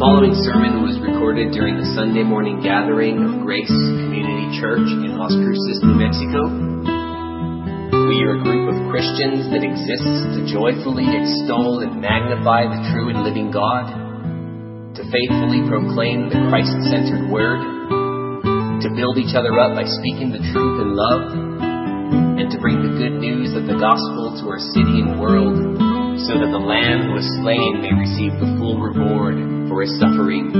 following sermon was recorded during the Sunday morning gathering of Grace Community Church in Las Cruces, New Mexico. We are a group of Christians that exists to joyfully extol and magnify the true and living God, to faithfully proclaim the Christ centered word, to build each other up by speaking the truth in love, and to bring the good news of the gospel to our city and world so that the Lamb who was slain may receive the full reward for his sufferings.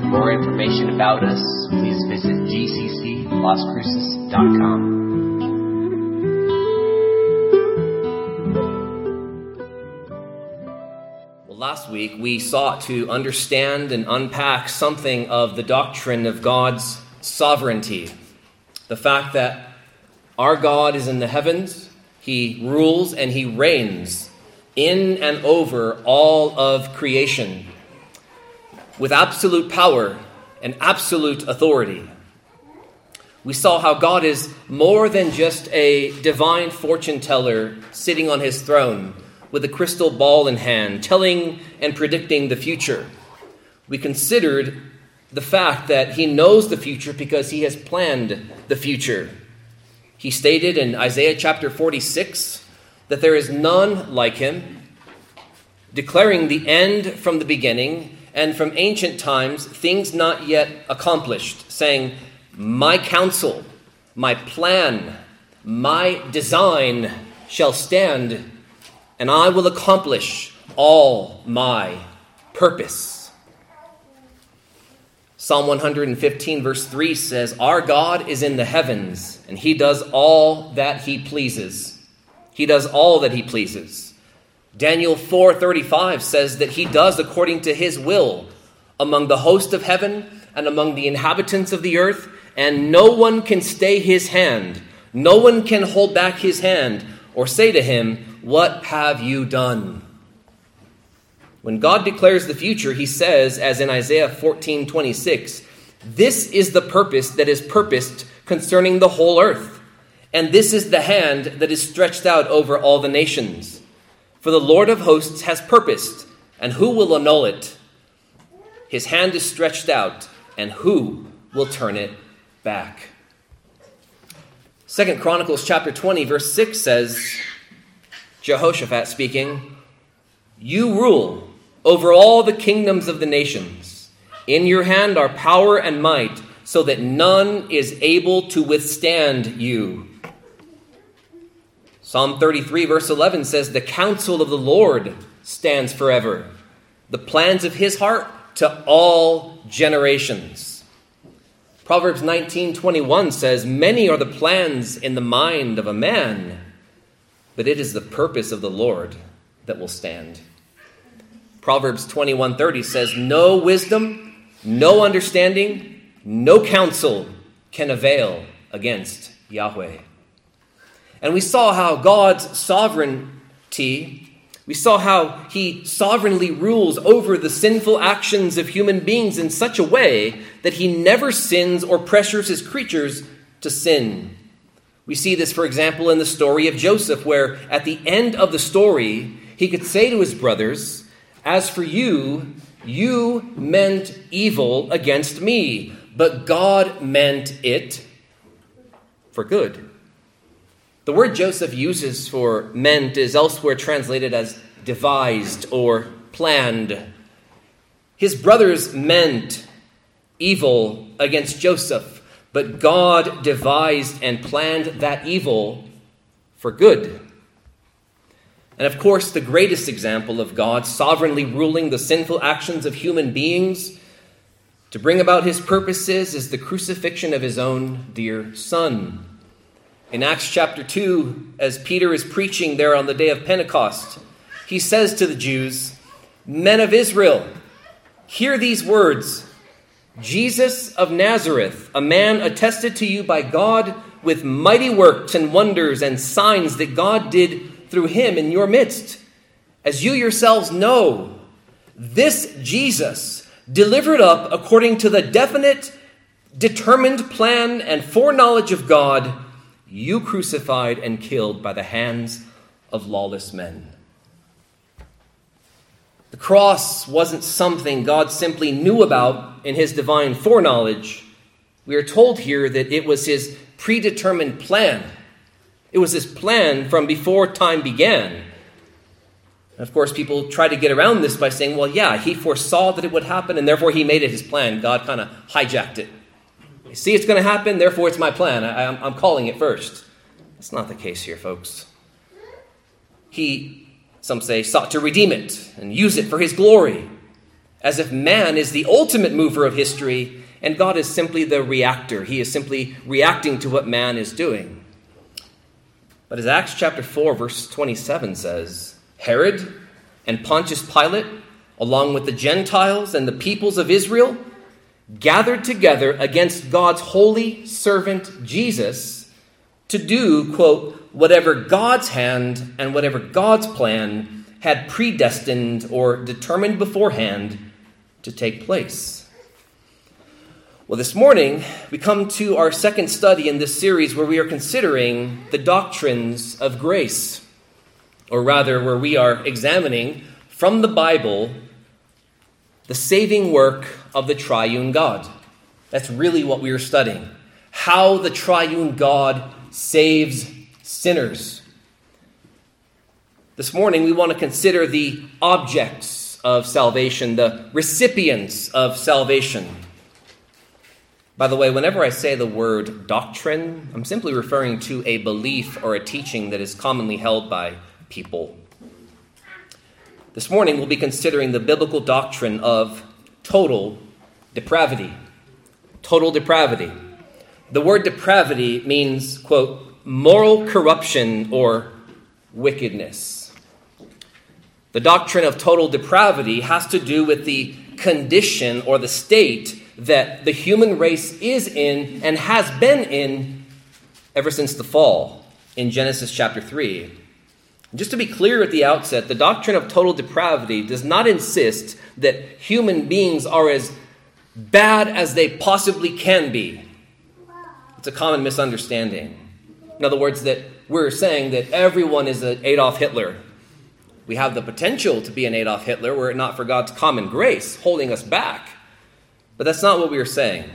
For more information about us, please visit gcclascruces.com. Well, last week we sought to understand and unpack something of the doctrine of God's sovereignty. The fact that our God is in the heavens, He rules and He reigns in and over all of creation with absolute power and absolute authority. We saw how God is more than just a divine fortune teller sitting on his throne with a crystal ball in hand, telling and predicting the future. We considered the fact that he knows the future because he has planned the future. He stated in Isaiah chapter 46 that there is none like him, declaring the end from the beginning and from ancient times things not yet accomplished, saying, My counsel, my plan, my design shall stand, and I will accomplish all my purpose. Psalm 115, verse 3 says, Our God is in the heavens, and he does all that he pleases. He does all that he pleases. Daniel 4:35 says that he does according to his will among the host of heaven and among the inhabitants of the earth, and no one can stay his hand. No one can hold back his hand or say to him, "What have you done?" When God declares the future, he says as in Isaiah 14:26, "This is the purpose that is purposed concerning the whole earth." And this is the hand that is stretched out over all the nations. For the Lord of hosts has purposed, and who will annul it? His hand is stretched out, and who will turn it back? Second Chronicles chapter 20, verse 6 says, Jehoshaphat speaking, You rule over all the kingdoms of the nations. In your hand are power and might, so that none is able to withstand you. Psalm 33, verse 11 says, The counsel of the Lord stands forever, the plans of his heart to all generations. Proverbs 19, 21 says, Many are the plans in the mind of a man, but it is the purpose of the Lord that will stand. Proverbs 21, 30 says, No wisdom, no understanding, no counsel can avail against Yahweh. And we saw how God's sovereignty, we saw how he sovereignly rules over the sinful actions of human beings in such a way that he never sins or pressures his creatures to sin. We see this, for example, in the story of Joseph, where at the end of the story, he could say to his brothers, As for you, you meant evil against me, but God meant it for good. The word Joseph uses for meant is elsewhere translated as devised or planned. His brothers meant evil against Joseph, but God devised and planned that evil for good. And of course, the greatest example of God sovereignly ruling the sinful actions of human beings to bring about his purposes is the crucifixion of his own dear Son. In Acts chapter 2, as Peter is preaching there on the day of Pentecost, he says to the Jews, Men of Israel, hear these words Jesus of Nazareth, a man attested to you by God with mighty works and wonders and signs that God did through him in your midst. As you yourselves know, this Jesus, delivered up according to the definite, determined plan and foreknowledge of God, you crucified and killed by the hands of lawless men. The cross wasn't something God simply knew about in his divine foreknowledge. We are told here that it was his predetermined plan. It was his plan from before time began. of course, people try to get around this by saying, well, yeah, he foresaw that it would happen, and therefore he made it his plan. God kind of hijacked it. You see, it's going to happen, therefore it's my plan. I, am calling it first. That's not the case here, folks. He, some say, sought to redeem it and use it for his glory, as if man is the ultimate mover of history and God is simply the reactor. He is simply reacting to what man is doing. But as Acts chapter 4, verse 27 says, Herod and Pontius Pilate, along with the Gentiles and the peoples of Israel, gathered together against God's holy servant Jesus to do, quote, whatever God's hand and whatever God's plan had predestined or determined beforehand to take place. Well, this morning we come to our second study in this series where we are considering the doctrines of grace, or rather, where we are examining from the Bible the saving work of the triune God. That's really what we are studying. How the triune God saves sinners. This morning, we want to consider the objects of salvation, the recipients of salvation. By the way, whenever I say the word doctrine, I'm simply referring to a belief or a teaching that is commonly held by people. This morning, we'll be considering the biblical doctrine of total depravity. Total depravity. The word depravity means, quote, moral corruption or wickedness. The doctrine of total depravity has to do with the condition or the state that the human race is in and has been in ever since the fall in Genesis chapter 3. Just to be clear at the outset, the doctrine of total depravity does not insist that human beings are as bad as they possibly can be. It's a common misunderstanding. In other words, that we're saying that everyone is an Adolf Hitler. We have the potential to be an Adolf Hitler were it not for God's common grace holding us back. But that's not what we are saying.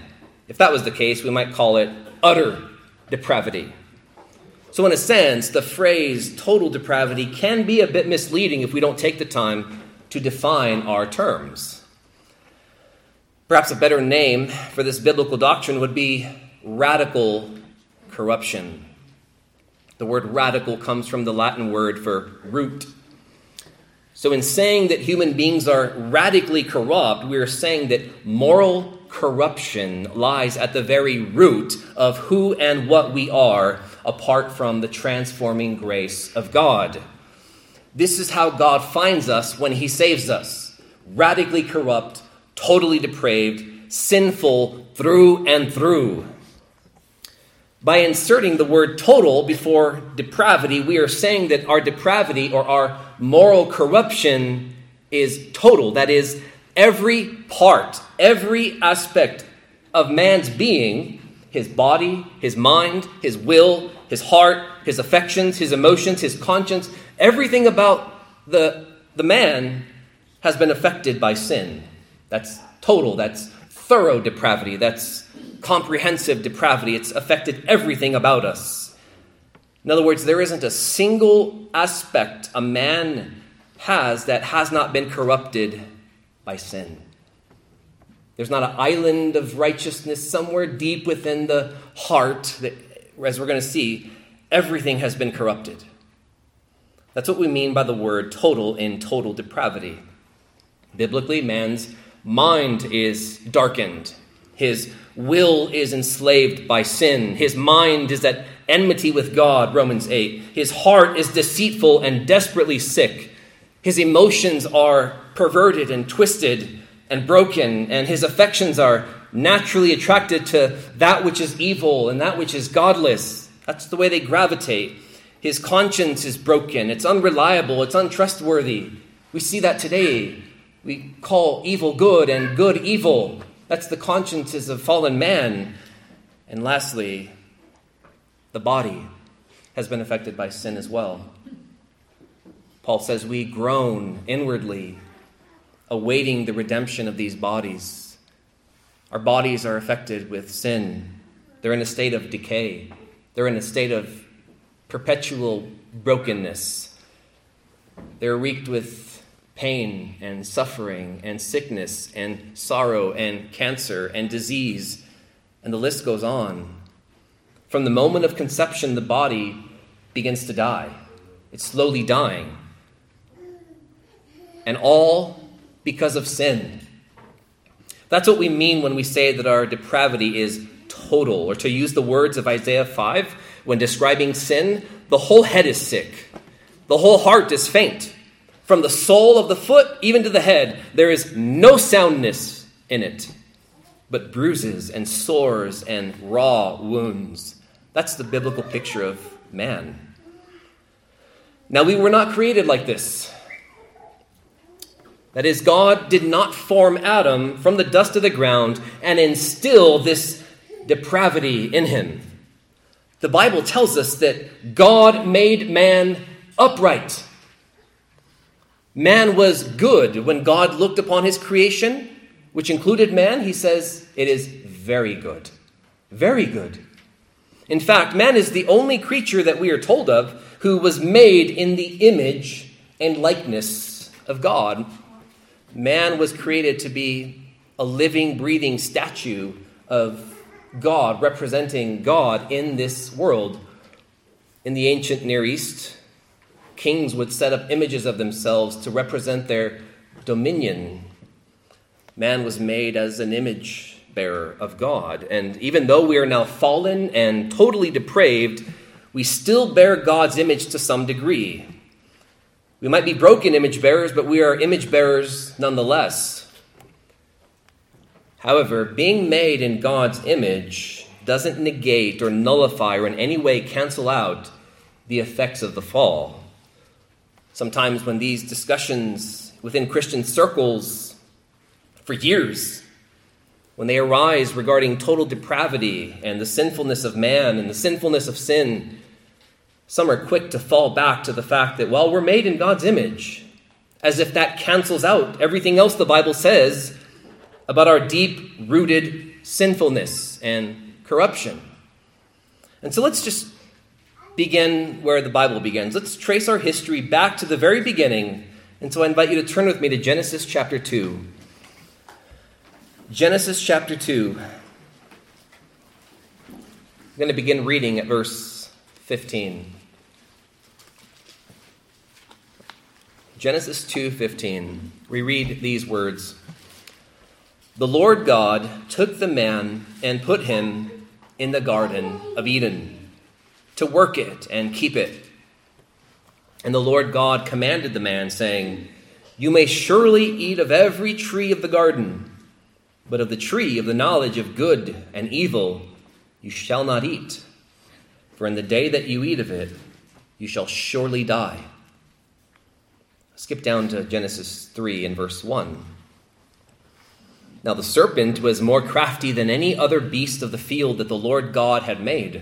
If that was the case, we might call it utter depravity. So, in a sense, the phrase total depravity can be a bit misleading if we don't take the time to define our terms. Perhaps a better name for this biblical doctrine would be radical corruption. The word radical comes from the Latin word for root. So, in saying that human beings are radically corrupt, we are saying that moral corruption lies at the very root of who and what we are apart from the transforming grace of God. This is how God finds us when He saves us radically corrupt, totally depraved, sinful through and through. By inserting the word total before depravity, we are saying that our depravity or our moral corruption is total. That is, every part, every aspect of man's being his body, his mind, his will, his heart, his affections, his emotions, his conscience everything about the, the man has been affected by sin. That's total, that's thorough depravity, that's comprehensive depravity. It's affected everything about us. In other words, there isn't a single aspect a man has that has not been corrupted by sin. There's not an island of righteousness somewhere deep within the heart that, as we're going to see, everything has been corrupted. That's what we mean by the word total in total depravity. Biblically, man's mind is darkened, his will is enslaved by sin. His mind is at enmity with God, Romans 8. His heart is deceitful and desperately sick. His emotions are perverted and twisted and broken, and his affections are naturally attracted to that which is evil and that which is godless. That's the way they gravitate. His conscience is broken, it's unreliable, it's untrustworthy. We see that today. We call evil good and good evil. That's the consciences of fallen man. And lastly, the body has been affected by sin as well. Paul says we groan inwardly awaiting the redemption of these bodies. Our bodies are affected with sin, they're in a state of decay, they're in a state of perpetual brokenness. They're wreaked with pain and suffering and sickness and sorrow and cancer and disease, and the list goes on. From the moment of conception, the body begins to die. It's slowly dying. And all because of sin. That's what we mean when we say that our depravity is total, or to use the words of Isaiah 5, when describing sin, the whole head is sick, the whole heart is faint. From the sole of the foot even to the head, there is no soundness in it, but bruises and sores and raw wounds. That's the biblical picture of man. Now, we were not created like this. That is, God did not form Adam from the dust of the ground and instill this depravity in him. The Bible tells us that God made man upright. Man was good when God looked upon his creation, which included man. He says it is very good. Very good. In fact, man is the only creature that we are told of who was made in the image and likeness of God. Man was created to be a living, breathing statue of God, representing God in this world. In the ancient Near East, kings would set up images of themselves to represent their dominion. Man was made as an image bearer of God. And even though we are now fallen and totally depraved, we still bear God's image to some degree. We might be broken image bearers, but we are image bearers nonetheless. However, being made in God's image doesn't negate or nullify or in any way cancel out the effects of the fall. Sometimes, when these discussions within Christian circles for years, when they arise regarding total depravity and the sinfulness of man and the sinfulness of sin, some are quick to fall back to the fact that, well, we're made in God's image, as if that cancels out everything else the Bible says about our deep rooted sinfulness and corruption. And so let's just begin where the Bible begins. Let's trace our history back to the very beginning. And so I invite you to turn with me to Genesis chapter 2. Genesis chapter 2. I'm going to begin reading at verse 15. Genesis 2:15. We read these words. The Lord God took the man and put him in the garden of Eden to work it and keep it. And the Lord God commanded the man saying, You may surely eat of every tree of the garden, but of the tree of the knowledge of good and evil you shall not eat. For in the day that you eat of it, you shall surely die. Skip down to Genesis 3 and verse 1. Now the serpent was more crafty than any other beast of the field that the Lord God had made.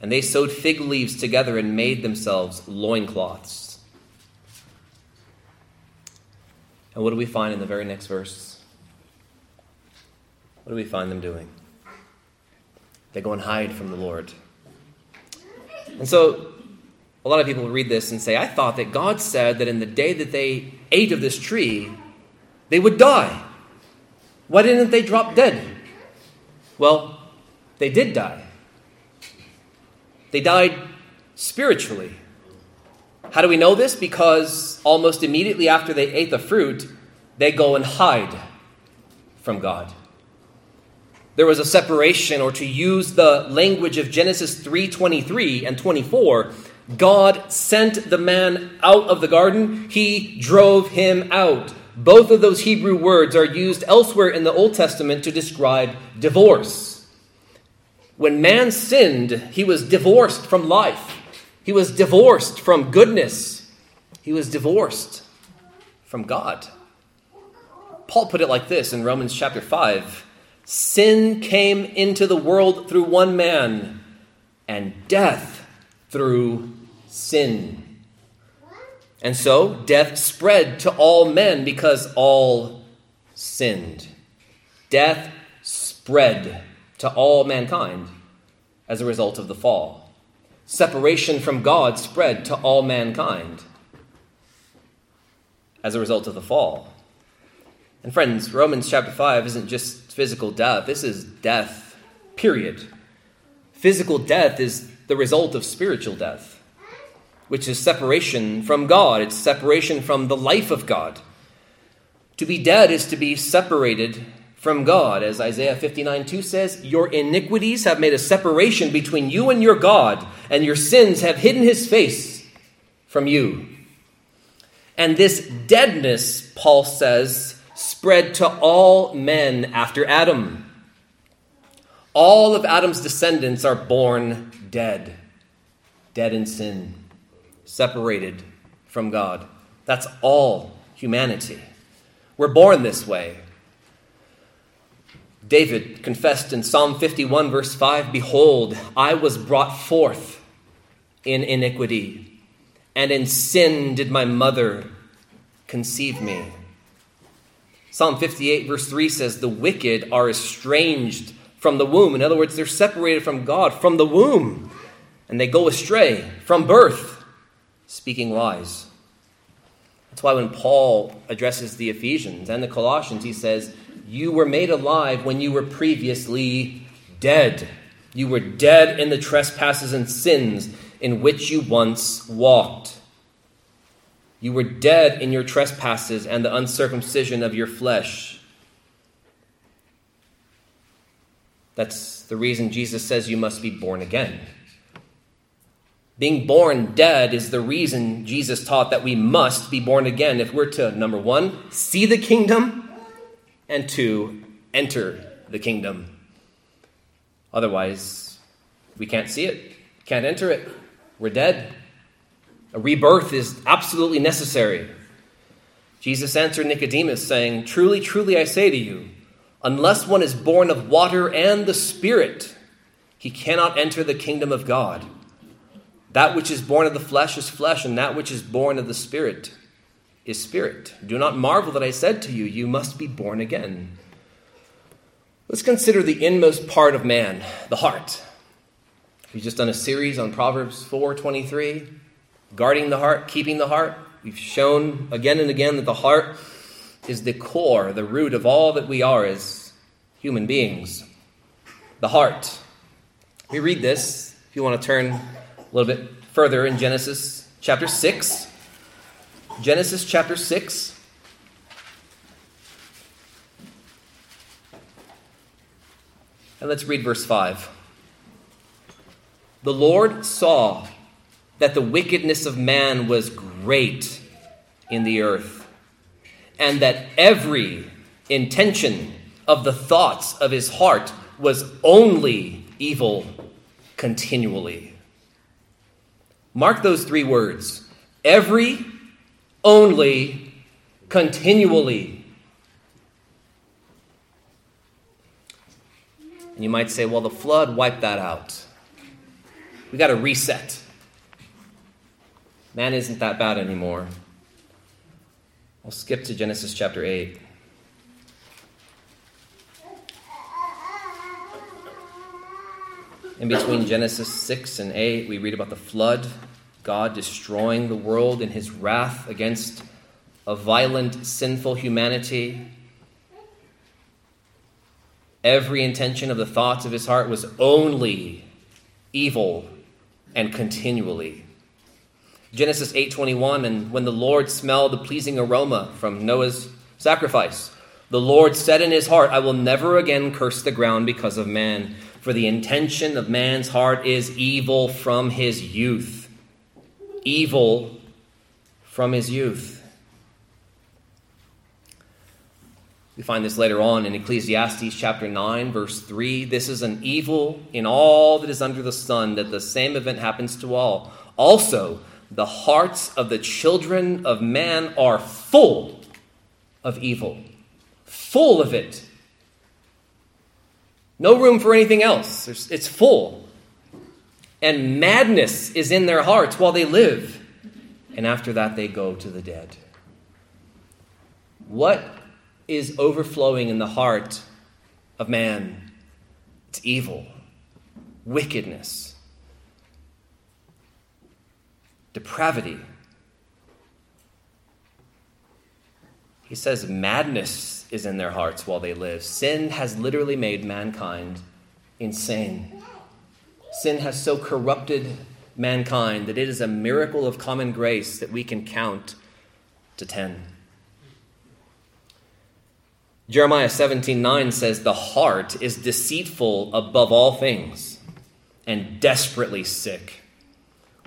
And they sewed fig leaves together and made themselves loincloths. And what do we find in the very next verse? What do we find them doing? They go and hide from the Lord. And so, A lot of people read this and say, I thought that God said that in the day that they ate of this tree, they would die. Why didn't they drop dead? Well, they did die. They died spiritually. How do we know this? Because almost immediately after they ate the fruit, they go and hide from God. There was a separation or to use the language of Genesis 3:23 and 24, God sent the man out of the garden, he drove him out. Both of those Hebrew words are used elsewhere in the Old Testament to describe divorce. When man sinned, he was divorced from life. He was divorced from goodness. He was divorced from God. Paul put it like this in Romans chapter 5 Sin came into the world through one man, and death through sin. And so death spread to all men because all sinned. Death spread to all mankind as a result of the fall. Separation from God spread to all mankind as a result of the fall. And friends, Romans chapter 5 isn't just physical death, this is death, period. Physical death is the result of spiritual death, which is separation from God, it's separation from the life of God. To be dead is to be separated from God. As Isaiah 59 2 says, Your iniquities have made a separation between you and your God, and your sins have hidden his face from you. And this deadness, Paul says, spread to all men after Adam. All of Adam's descendants are born dead, dead in sin, separated from God. That's all humanity. We're born this way. David confessed in Psalm 51, verse 5 Behold, I was brought forth in iniquity, and in sin did my mother conceive me. Psalm 58, verse 3 says, The wicked are estranged from the womb. In other words, they're separated from God from the womb, and they go astray from birth, speaking lies. That's why when Paul addresses the Ephesians and the Colossians, he says, You were made alive when you were previously dead. You were dead in the trespasses and sins in which you once walked. You were dead in your trespasses and the uncircumcision of your flesh. That's the reason Jesus says you must be born again. Being born dead is the reason Jesus taught that we must be born again if we're to, number one, see the kingdom, and to enter the kingdom. Otherwise, we can't see it, can't enter it. We're dead. A rebirth is absolutely necessary. Jesus answered Nicodemus, saying, Truly, truly, I say to you, unless one is born of water and the Spirit, he cannot enter the kingdom of God. That which is born of the flesh is flesh, and that which is born of the Spirit is spirit. Do not marvel that I said to you, You must be born again. Let's consider the inmost part of man, the heart. We've just done a series on Proverbs 4:23, guarding the heart, keeping the heart. We've shown again and again that the heart is the core, the root of all that we are as human beings. The heart. We read this, if you want to turn a little bit further in Genesis chapter 6. Genesis chapter 6. And let's read verse 5. The Lord saw that the wickedness of man was great in the earth, and that every intention of the thoughts of his heart was only evil continually. Mark those three words every, only, continually. And you might say, well, the flood wiped that out. We got to reset. Man isn't that bad anymore. I'll skip to Genesis chapter 8. In between Genesis 6 and 8, we read about the flood, God destroying the world in his wrath against a violent, sinful humanity. Every intention of the thoughts of his heart was only evil and continually. Genesis 8:21 and when the Lord smelled the pleasing aroma from Noah's sacrifice the Lord said in his heart I will never again curse the ground because of man for the intention of man's heart is evil from his youth evil from his youth We find this later on in Ecclesiastes chapter 9, verse 3. This is an evil in all that is under the sun, that the same event happens to all. Also, the hearts of the children of man are full of evil, full of it. No room for anything else. It's full. And madness is in their hearts while they live. And after that, they go to the dead. What is overflowing in the heart of man. It's evil, wickedness, depravity. He says madness is in their hearts while they live. Sin has literally made mankind insane. Sin has so corrupted mankind that it is a miracle of common grace that we can count to 10. Jeremiah 17 9 says, The heart is deceitful above all things and desperately sick.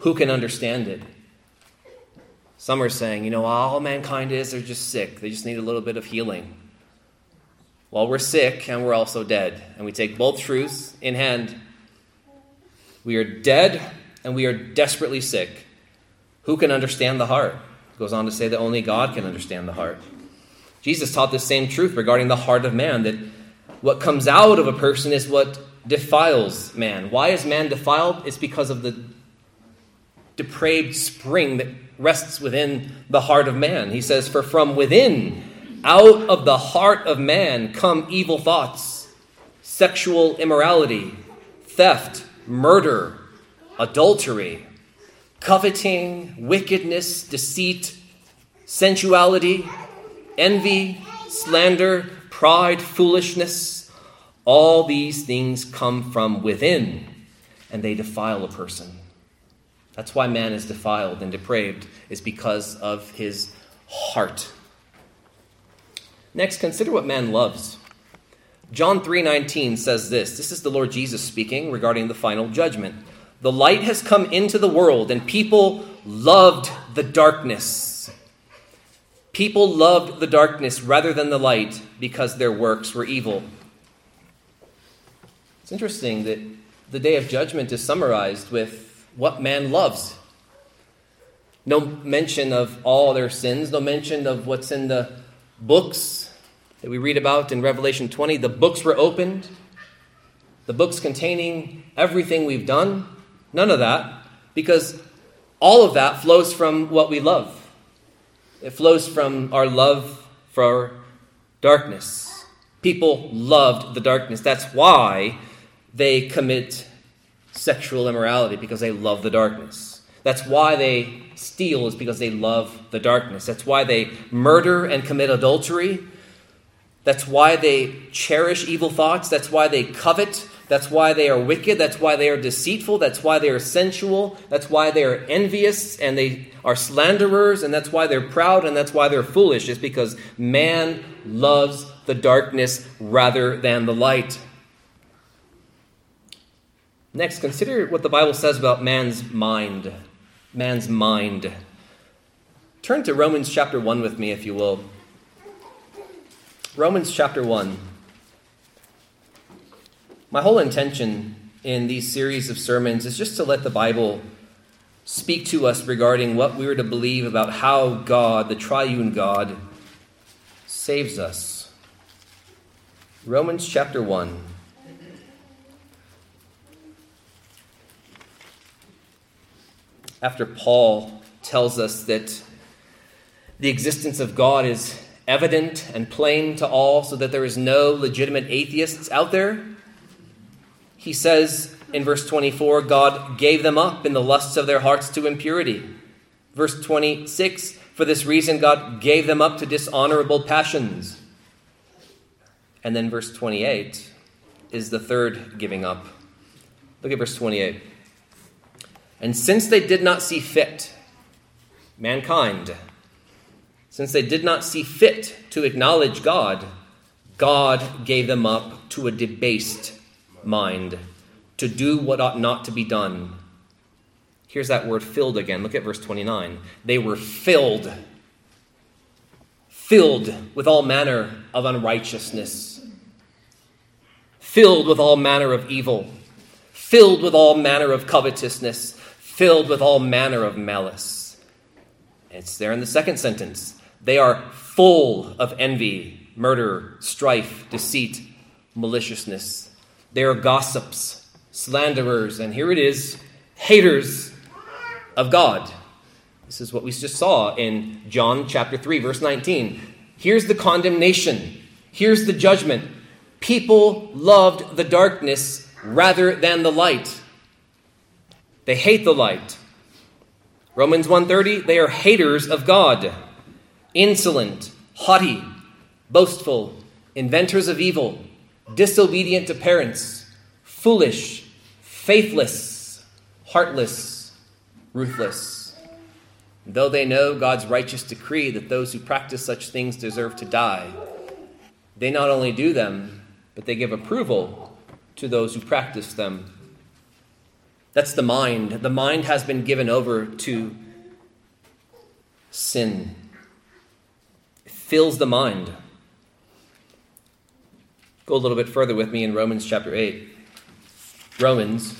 Who can understand it? Some are saying, you know, all mankind is, they're just sick. They just need a little bit of healing. Well, we're sick and we're also dead. And we take both truths in hand. We are dead and we are desperately sick. Who can understand the heart? Goes on to say that only God can understand the heart. Jesus taught the same truth regarding the heart of man that what comes out of a person is what defiles man. Why is man defiled? It's because of the depraved spring that rests within the heart of man. He says, For from within, out of the heart of man, come evil thoughts, sexual immorality, theft, murder, adultery, coveting, wickedness, deceit, sensuality envy, slander, pride, foolishness. All these things come from within, and they defile a person. That's why man is defiled and depraved, is because of his heart. Next, consider what man loves. John 3:19 says this. This is the Lord Jesus speaking regarding the final judgment. The light has come into the world and people loved the darkness People loved the darkness rather than the light because their works were evil. It's interesting that the day of judgment is summarized with what man loves. No mention of all their sins, no mention of what's in the books that we read about in Revelation 20. The books were opened, the books containing everything we've done. None of that, because all of that flows from what we love. It flows from our love for darkness. People loved the darkness. That's why they commit sexual immorality, because they love the darkness. That's why they steal, is because they love the darkness. That's why they murder and commit adultery. That's why they cherish evil thoughts. That's why they covet that's why they are wicked. That's why they are deceitful. That's why they are sensual. That's why they are envious and they are slanderers. And that's why they're proud and that's why they're foolish. It's because man loves the darkness rather than the light. Next, consider what the Bible says about man's mind. Man's mind. Turn to Romans chapter 1 with me, if you will. Romans chapter 1. My whole intention in these series of sermons is just to let the Bible speak to us regarding what we are to believe about how God, the triune God, saves us. Romans chapter 1. After Paul tells us that the existence of God is evident and plain to all, so that there is no legitimate atheists out there, he says in verse 24, God gave them up in the lusts of their hearts to impurity. Verse 26, for this reason, God gave them up to dishonorable passions. And then verse 28 is the third giving up. Look at verse 28. And since they did not see fit, mankind, since they did not see fit to acknowledge God, God gave them up to a debased mind to do what ought not to be done. Here's that word filled again. Look at verse 29. They were filled, filled with all manner of unrighteousness, filled with all manner of evil, filled with all manner of covetousness, filled with all manner of malice. It's there in the second sentence. They are full of envy, murder, strife, deceit, maliciousness. They are gossips slanderers, and here it is, haters of God. This is what we just saw in John chapter 3, verse 19. Here's the condemnation. Here's the judgment. People loved the darkness rather than the light. They hate the light. Romans 1:30 they are haters of God, insolent, haughty, boastful, inventors of evil, disobedient to parents, foolish, faithless, heartless, ruthless. Though they know God's righteous decree that those who practice such things deserve to die, they not only do them, but they give approval to those who practice them. That's the mind. The mind has been given over to sin. Fills the mind. Go a little bit further with me in Romans chapter 8. Romans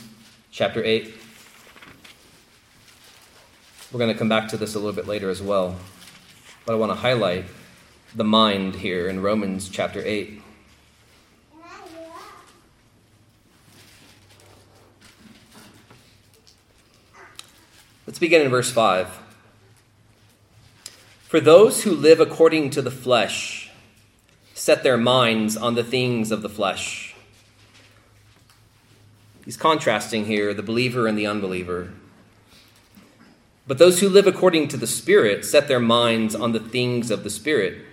chapter 8. We're going to come back to this a little bit later as well. But I want to highlight the mind here in Romans chapter 8. Let's begin in verse 5. For those who live according to the flesh set their minds on the things of the flesh He's contrasting here the believer and the unbeliever. But those who live according to the Spirit set their minds on the things of the Spirit.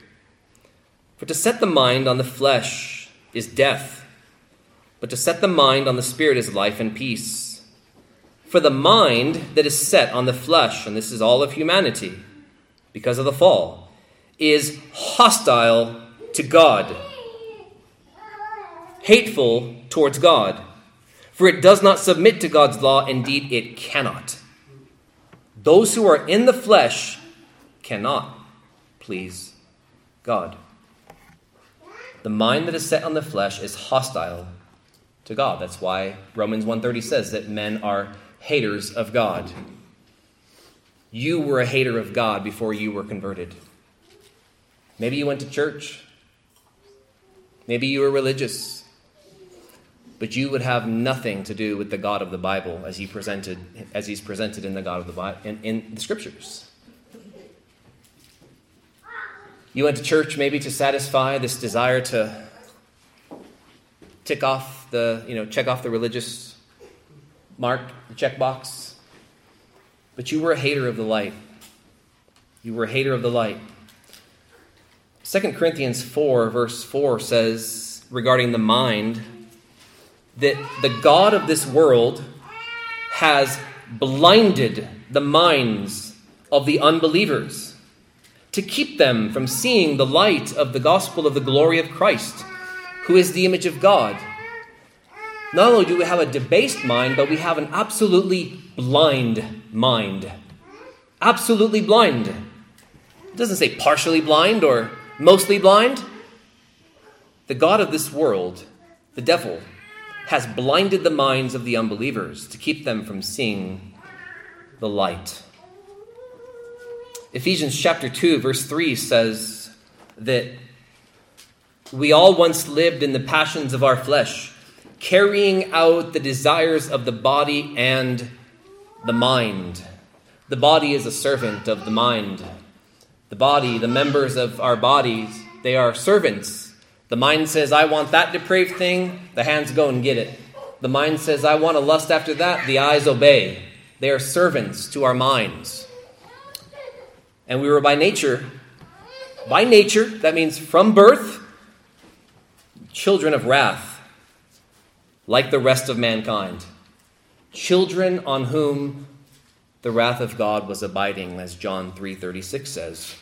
For to set the mind on the flesh is death, but to set the mind on the Spirit is life and peace. For the mind that is set on the flesh, and this is all of humanity because of the fall, is hostile to God, hateful towards God. For it does not submit to God's law, indeed, it cannot. Those who are in the flesh cannot please God. The mind that is set on the flesh is hostile to God. That's why Romans 1:30 says that men are haters of God. You were a hater of God before you were converted. Maybe you went to church. Maybe you were religious but you would have nothing to do with the God of the Bible as he presented as he's presented in the God of the Bible in, in the scriptures. You went to church maybe to satisfy this desire to tick off the, you know, check off the religious mark, the checkbox. But you were a hater of the light. You were a hater of the light. 2 Corinthians 4, verse 4 says regarding the mind that the God of this world has blinded the minds of the unbelievers to keep them from seeing the light of the gospel of the glory of Christ, who is the image of God. Not only do we have a debased mind, but we have an absolutely blind mind. Absolutely blind. It doesn't say partially blind or mostly blind. The God of this world, the devil, has blinded the minds of the unbelievers to keep them from seeing the light. Ephesians chapter 2, verse 3 says that we all once lived in the passions of our flesh, carrying out the desires of the body and the mind. The body is a servant of the mind. The body, the members of our bodies, they are servants the mind says, I want that depraved thing. The hands go and get it. The mind says, I want to lust after that. The eyes obey. They are servants to our minds. And we were by nature, by nature, that means from birth, children of wrath, like the rest of mankind. Children on whom the wrath of God was abiding, as John 3:36 says.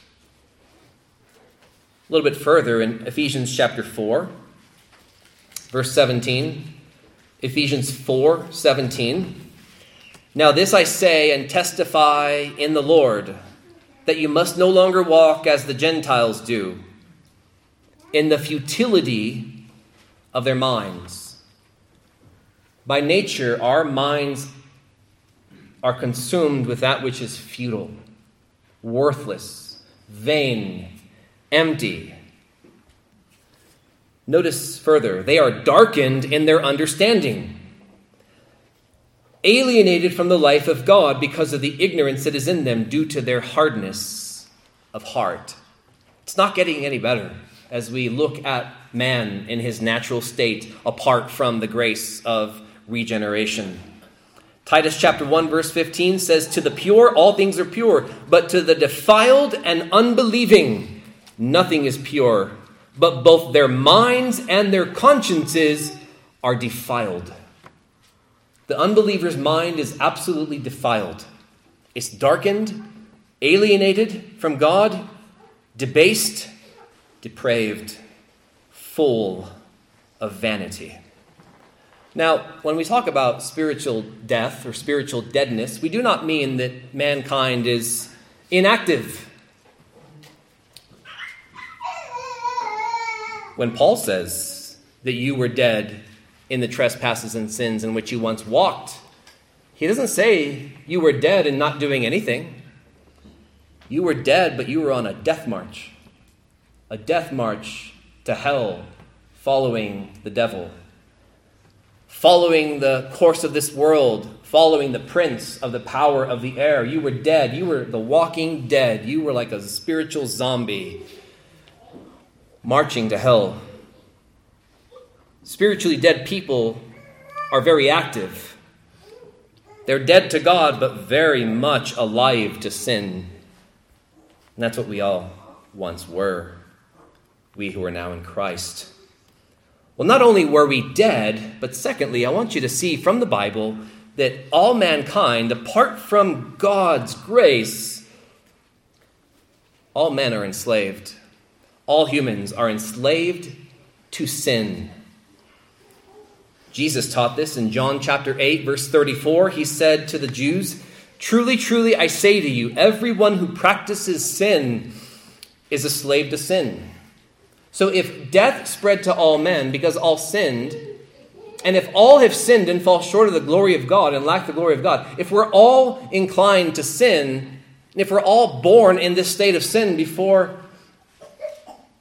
A little bit further in Ephesians chapter 4, verse 17. Ephesians 4 17. Now, this I say and testify in the Lord that you must no longer walk as the Gentiles do, in the futility of their minds. By nature, our minds are consumed with that which is futile, worthless, vain, empty. Notice further, they are darkened in their understanding, alienated from the life of God because of the ignorance that is in them due to their hardness of heart. It's not getting any better as we look at man in his natural state apart from the grace of regeneration. Titus chapter 1 verse 15 says to the pure all things are pure but to the defiled and unbelieving nothing is pure but both their minds and their consciences are defiled. The unbeliever's mind is absolutely defiled. It's darkened, alienated from God, debased, depraved, full of vanity. Now, when we talk about spiritual death or spiritual deadness, we do not mean that mankind is inactive. When Paul says that you were dead in the trespasses and sins in which you once walked, he doesn't say you were dead and not doing anything. You were dead, but you were on a death march, a death march to hell, following the devil following the course of this world, following the prince of the power of the air. You were dead. You were the walking dead. You were like a spiritual zombie marching to hell. Spiritually dead people are very active. They're dead to God, but very much alive to sin. And that's what we all once were, we who are now in Christ. Well, not only were we dead, but secondly, I want you to see from the Bible that all mankind, apart from God's grace, all men are enslaved. All humans are enslaved to sin. Jesus taught this in John chapter 8, verse 34. He said to the Jews, Truly, truly, I say to you, everyone who practices sin is a slave to sin. So if death spread to all men because all sinned, and if all have sinned and fall short of the glory of God and lack the glory of God, if we're all inclined to sin, if we're all born in this state of sin before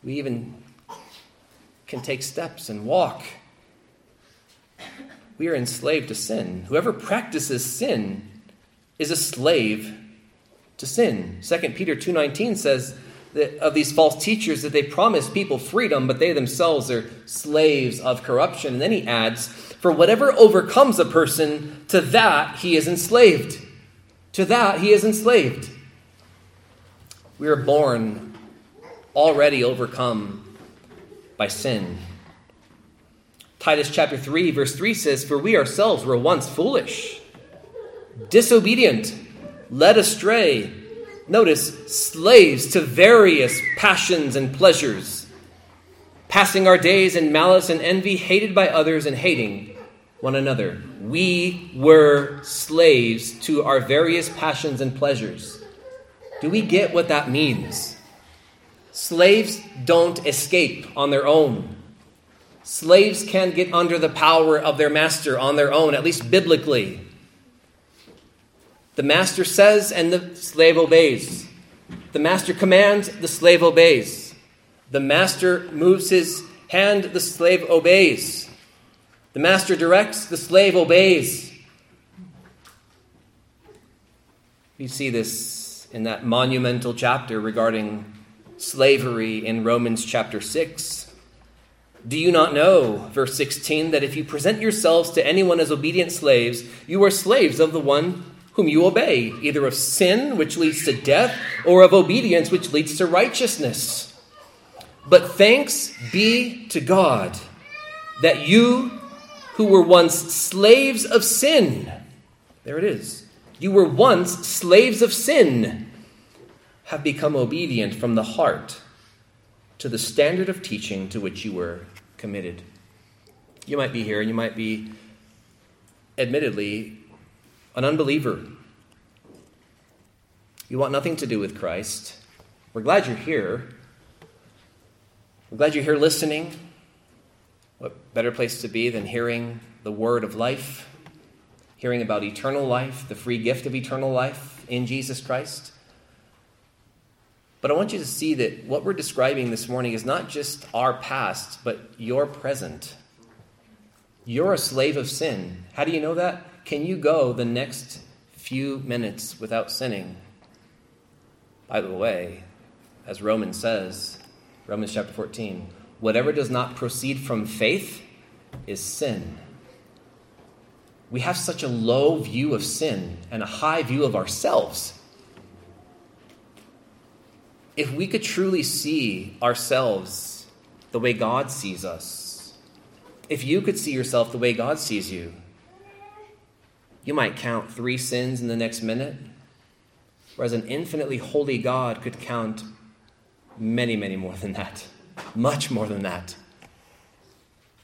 we even can take steps and walk, we are enslaved to sin. Whoever practices sin is a slave to sin. 2 Peter 2:19 says, of these false teachers that they promise people freedom, but they themselves are slaves of corruption. And then he adds, For whatever overcomes a person, to that he is enslaved. To that he is enslaved. We are born already overcome by sin. Titus chapter 3, verse 3 says, For we ourselves were once foolish, disobedient, led astray notice, slaves to various passions and pleasures, passing our days in malice and envy, hated by others and hating one another. We were slaves to our various passions and pleasures. Do we get what that means? Slaves don't escape on their own. Slaves can't get under the power of their master on their own, at least biblically. The master says, and the slave obeys. The master commands, the slave obeys. The master moves his hand, the slave obeys. The master directs, the slave obeys. We see this in that monumental chapter regarding slavery in Romans chapter 6. Do you not know, verse 16, that if you present yourselves to anyone as obedient slaves, you are slaves of the one whom you obey, either of sin, which leads to death, or of obedience, which leads to righteousness? But thanks be to God that you who were once slaves of sin, there it is, you were once slaves of sin, have become obedient from the heart to the standard of teaching to which you were committed. You might be here and you might be, admittedly, an unbeliever. You want nothing to do with Christ. We're glad you're here. We're glad you're here listening. What better place to be than hearing the word of life, hearing about eternal life, the free gift of eternal life in Jesus Christ? But I want you to see that what we're describing this morning is not just our past, but your present. You're a slave of sin. How do you know that? Can you go the next few minutes without sinning? By the way, as Romans says, Romans chapter 14, whatever does not proceed from faith is sin. We have such a low view of sin and a high view of ourselves if we could truly see ourselves the way God sees us, if you could see yourself the way God sees you, you might count three sins in the next minute, whereas an infinitely holy God could count many, many more than that, much more than that.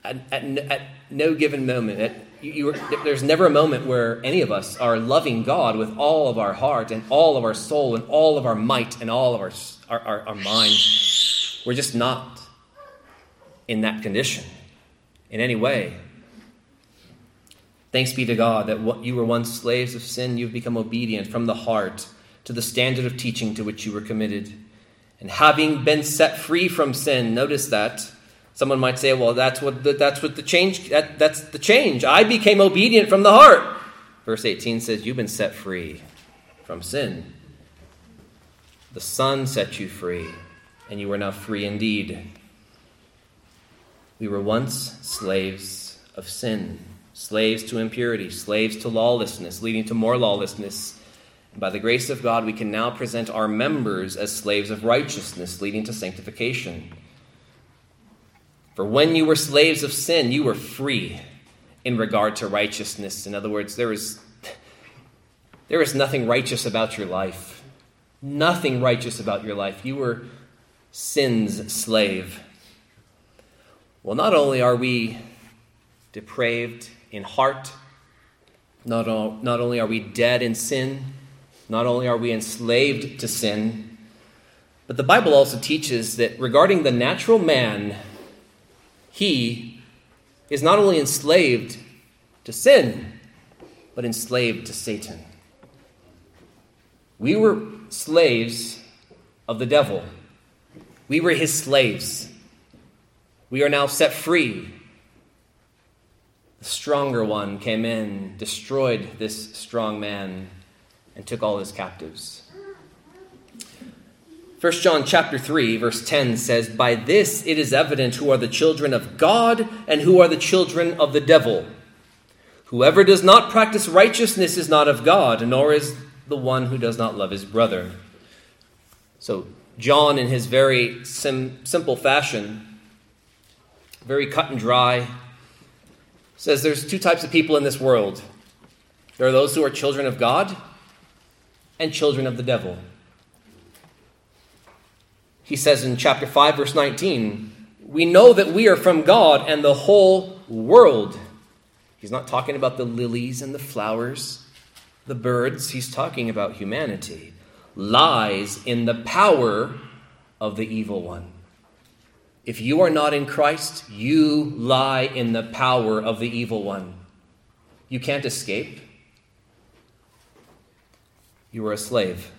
At, at, at no given moment, at you, you there's never a moment where any of us are loving God with all of our heart and all of our soul and all of our might and all of our, our, our, our mind. We're just not in that condition in any way. Thanks be to God that you were once slaves of sin, you've become obedient from the heart to the standard of teaching to which you were committed. And having been set free from sin, notice that Someone might say, well, that's what the, that's what the change, that, that's the change. I became obedient from the heart. Verse 18 says, You've been set free from sin. The Son set you free, and you are now free indeed. We were once slaves of sin, slaves to impurity, slaves to lawlessness, leading to more lawlessness. And by the grace of God, we can now present our members as slaves of righteousness, leading to sanctification. For when you were slaves of sin, you were free in regard to righteousness. In other words, there is, there is nothing righteous about your life. Nothing righteous about your life. You were sin's slave. Well, not only are we depraved in heart, not, all, not only are we dead in sin, not only are we enslaved to sin, but the Bible also teaches that regarding the natural man, he is not only enslaved to sin, but enslaved to Satan. We were slaves of the devil. We were his slaves. We are now set free. The stronger one came in, destroyed this strong man, and took all his captives. 1 John chapter 3 verse 10 says, "By this it is evident who are the children of God and who are the children of the devil. Whoever does not practice righteousness is not of God, nor is the one who does not love his brother." So John in his very sim- simple fashion, very cut and dry, says there's two types of people in this world. There are those who are children of God and children of the devil. He says in chapter 5, verse 19, We know that we are from God and the whole world. He's not talking about the lilies and the flowers, the birds. He's talking about humanity. Lies in the power of the evil one. If you are not in Christ, you lie in the power of the evil one. You can't escape. You are a slave.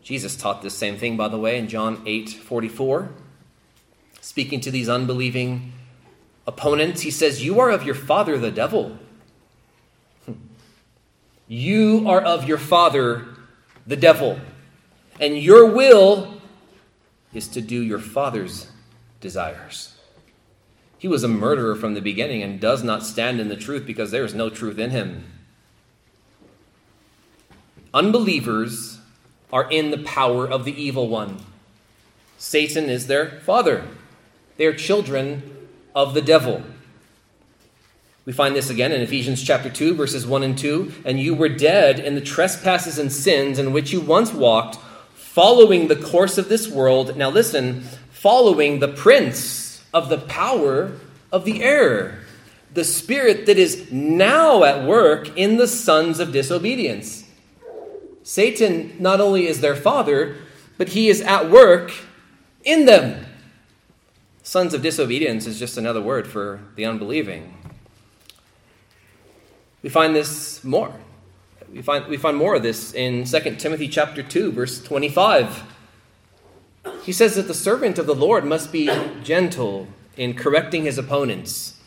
Jesus taught this same thing, by the way, in John 8 44. Speaking to these unbelieving opponents, he says, You are of your father, the devil. You are of your father, the devil. And your will is to do your father's desires. He was a murderer from the beginning and does not stand in the truth because there is no truth in him. Unbelievers are in the power of the evil one. Satan is their father. They are children of the devil. We find this again in Ephesians chapter 2, verses 1 and 2. And you were dead in the trespasses and sins in which you once walked, following the course of this world. Now listen, following the prince of the power of the air, the spirit that is now at work in the sons of disobedience. Satan not only is their father, but he is at work in them. Sons of disobedience is just another word for the unbelieving. We find this more. We find, we find more of this in 2 Timothy chapter 2, verse 25. He says that the servant of the Lord must be gentle in correcting his opponents.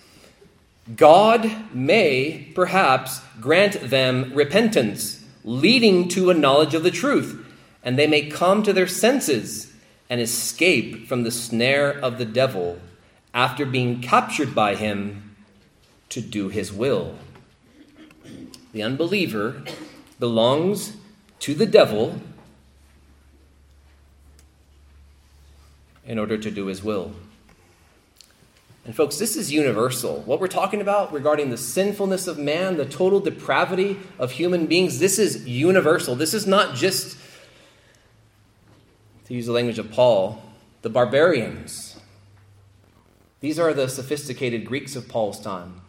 God may perhaps grant them repentance, leading to a knowledge of the truth, and they may come to their senses and escape from the snare of the devil after being captured by him to do his will the unbeliever, belongs to the devil in order to do his will. And, folks, this is universal. What we're talking about regarding the sinfulness of man, the total depravity of human beings, this is universal. This is not just, to use the language of Paul, the barbarians. These are the sophisticated Greeks of Paul's time,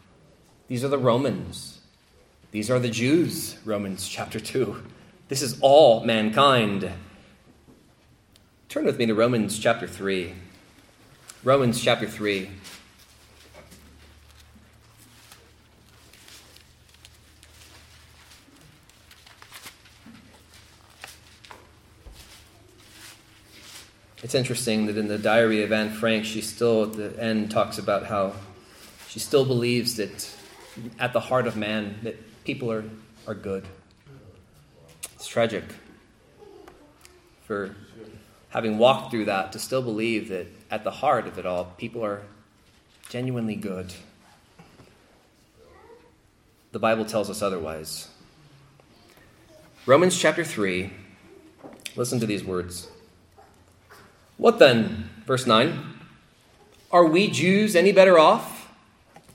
these are the Romans. These are the Jews, Romans chapter 2. This is all mankind. Turn with me to Romans chapter 3. Romans chapter 3. It's interesting that in the diary of Anne Frank, she still at the end talks about how she still believes that at the heart of man that people are, are good. It's tragic for having walked through that to still believe that at the heart of it all, people are genuinely good. The Bible tells us otherwise. Romans chapter 3, listen to these words. What then? Verse 9. Are we Jews any better off?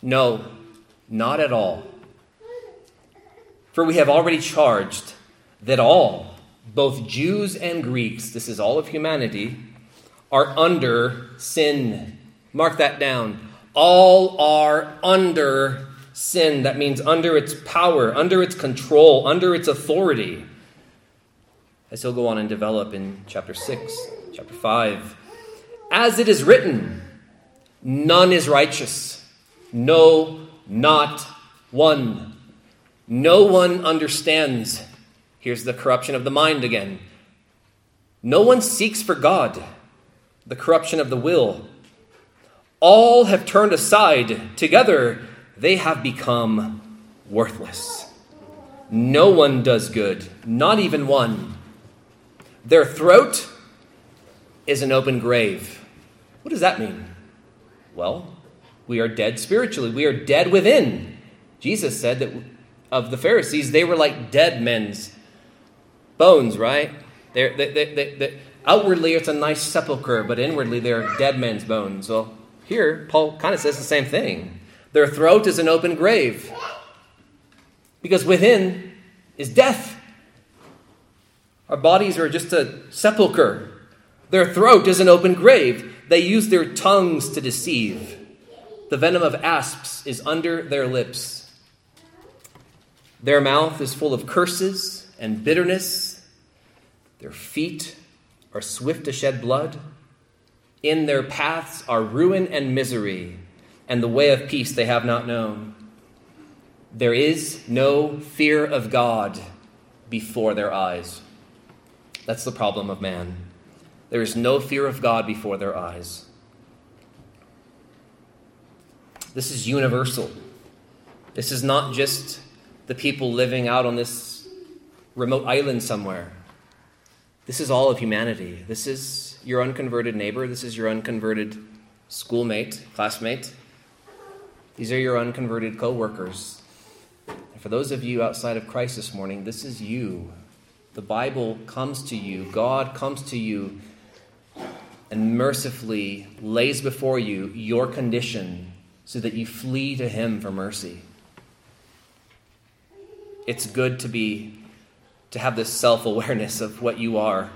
No, not at all. For we have already charged that all, both Jews and Greeks, this is all of humanity, are under sin. Mark that down. All are under sin. That means under its power, under its control, under its authority. As he'll go on and develop in chapter 6, chapter 5. As it is written, none is righteous, no, not one. No one understands. Here's the corruption of the mind again. No one seeks for God, the corruption of the will. All have turned aside. Together, they have become worthless. No one does good, not even one. Their throat is an open grave. What does that mean? Well, we are dead spiritually, we are dead within. Jesus said that of the Pharisees, they were like dead men's bones, right? They're, they, they, they, outwardly, it's a nice sepulchre, but inwardly, they're dead men's bones. Well, here, Paul kind of says the same thing. Their throat is an open grave because within is death. Our bodies are just a sepulchre. Their throat is an open grave. They use their tongues to deceive. The venom of asps is under their lips. Their mouth is full of curses and bitterness. Their feet are swift to shed blood. In their paths are ruin and misery, and the way of peace they have not known. There is no fear of God before their eyes. That's the problem of man. There is no fear of God before their eyes. This is universal. This is not just the people living out on this remote island somewhere. This is all of humanity. This is your unconverted neighbor. This is your unconverted schoolmate, classmate. These are your unconverted co-workers. For those of you outside of Christ this morning, this is you. The Bible comes to you, God comes to you and mercifully lays before you your condition so that you flee to Him for mercy. It's good to be to have this self-awareness of what you are.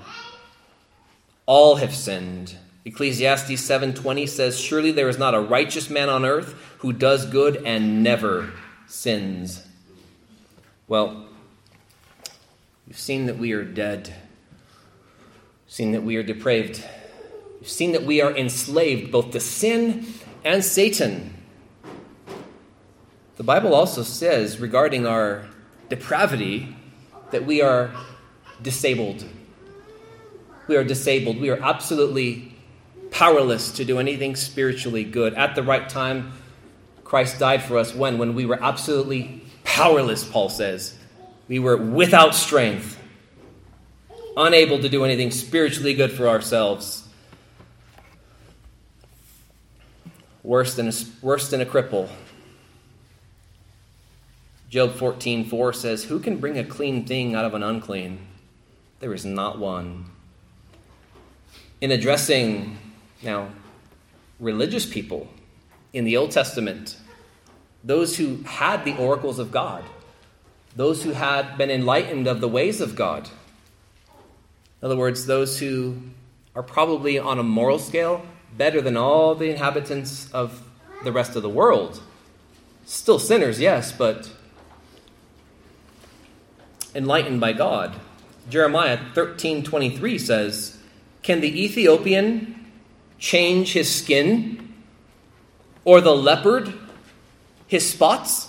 All have sinned. Ecclesiastes 7:20 says, "Surely there is not a righteous man on earth who does good and never sins." Well, we've seen that we are dead. We've seen that we are depraved. We've seen that we are enslaved both to sin and Satan. The Bible also says regarding our depravity that we are disabled. We are disabled. We are absolutely powerless to do anything spiritually good. At the right time, Christ died for us when? When we were absolutely powerless, Paul says. We were without strength, unable to do anything spiritually good for ourselves. Worse than a, worse than a cripple. Job 14:4 4 says, Who can bring a clean thing out of an unclean? There is not one. In addressing now religious people in the Old Testament, those who had the oracles of God, those who had been enlightened of the ways of God, in other words, those who are probably on a moral scale better than all the inhabitants of the rest of the world. Still sinners, yes, but enlightened by God. Jeremiah 13:23 says, "Can the Ethiopian change his skin or the leopard his spots?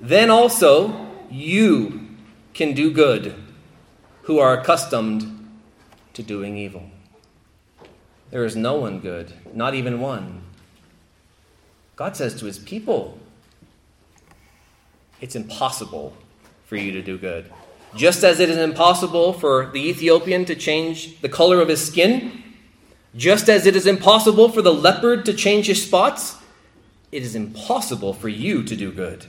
Then also you can do good who are accustomed to doing evil." There is no one good, not even one. God says to his people, it's impossible for you to do good. Just as it is impossible for the Ethiopian to change the color of his skin, just as it is impossible for the leopard to change his spots, it is impossible for you to do good,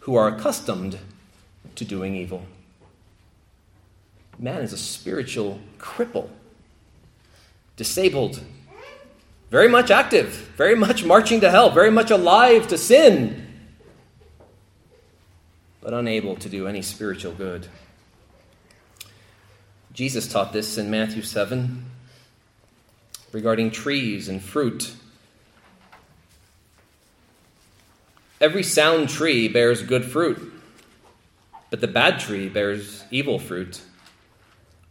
who are accustomed to doing evil. Man is a spiritual cripple, disabled, very much active, very much marching to hell, very much alive to sin but unable to do any spiritual good. Jesus taught this in Matthew 7 regarding trees and fruit. Every sound tree bears good fruit, but the bad tree bears evil fruit.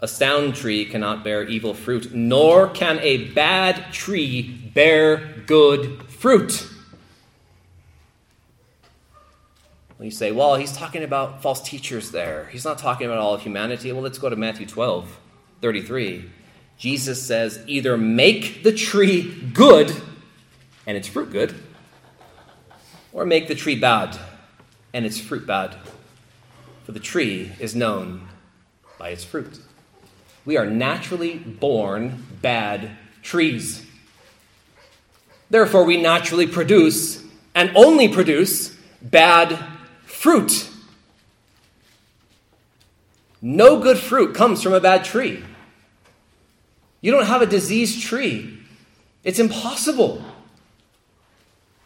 A sound tree cannot bear evil fruit, nor can a bad tree bear good fruit. When you say, well, he's talking about false teachers there, he's not talking about all of humanity. Well, let's go to Matthew 12, 33. Jesus says, either make the tree good and its fruit good, or make the tree bad and its fruit bad. For the tree is known by its fruit. We are naturally born bad trees. Therefore, we naturally produce and only produce bad fruit. No good fruit comes from a bad tree. You don't have a diseased tree. It's impossible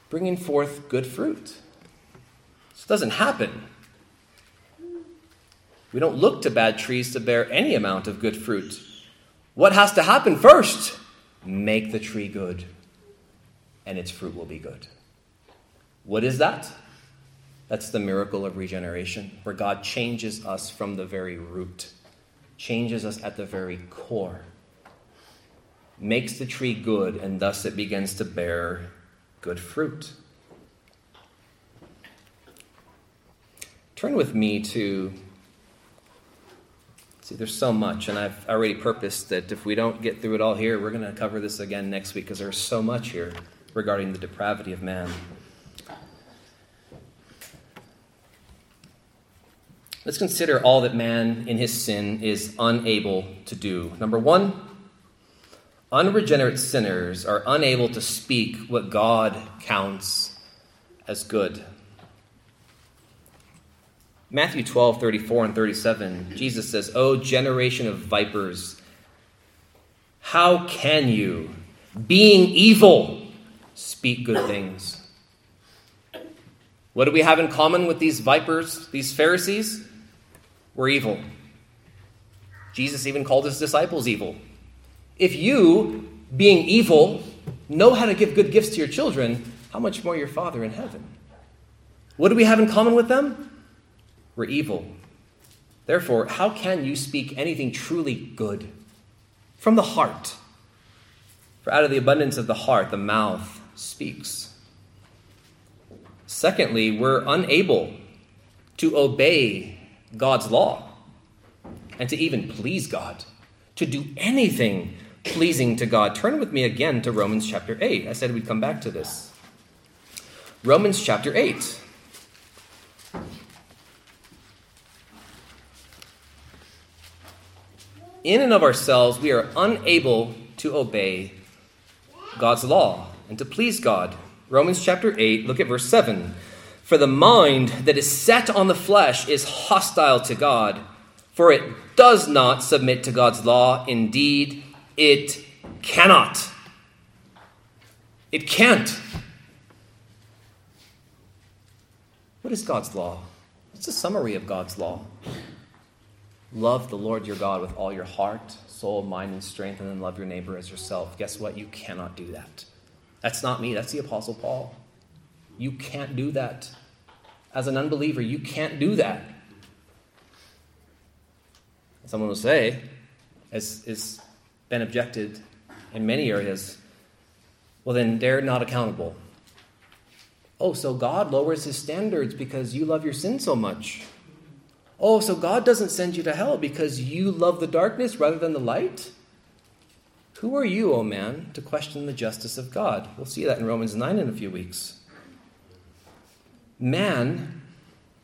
bringing forth good fruit. This doesn't happen. We don't look to bad trees to bear any amount of good fruit. What has to happen first? Make the tree good, and its fruit will be good. What is that? That's the miracle of regeneration, where God changes us from the very root, changes us at the very core, makes the tree good, and thus it begins to bear good fruit. Turn with me to. See, there's so much, and I've already purposed that if we don't get through it all here, we're going to cover this again next week because there's so much here regarding the depravity of man. Let's consider all that man in his sin is unable to do. Number one, unregenerate sinners are unable to speak what God counts as good. Matthew 12, 34 and 37, Jesus says, O generation of vipers, how can you, being evil, speak good things? What do we have in common with these vipers, these Pharisees? We're evil. Jesus even called his disciples evil. If you, being evil, know how to give good gifts to your children, how much more your Father in heaven? What do we have in common with them? We're evil. Therefore, how can you speak anything truly good? From the heart. For out of the abundance of the heart, the mouth speaks. Secondly, we're unable to obey God's law and to even please God, to do anything pleasing to God. Turn with me again to Romans chapter 8. I said we'd come back to this. Romans chapter 8. In and of ourselves, we are unable to obey God's law and to please God. Romans chapter 8, look at verse 7. For the mind that is set on the flesh is hostile to God, for it does not submit to God's law. Indeed, it cannot. It can't. What is God's law? It's a summary of God's law. Love the Lord your God with all your heart, soul, mind, and strength, and then love your neighbor as yourself. Guess what? You cannot do that. That's not me, that's the Apostle Paul. You can't do that. As an unbeliever, you can't do that. Someone will say, as has been objected in many areas, well, then they're not accountable. Oh, so God lowers his standards because you love your sin so much. Oh, so God doesn't send you to hell because you love the darkness rather than the light? Who are you, O oh man, to question the justice of God? We'll see that in Romans 9 in a few weeks. Man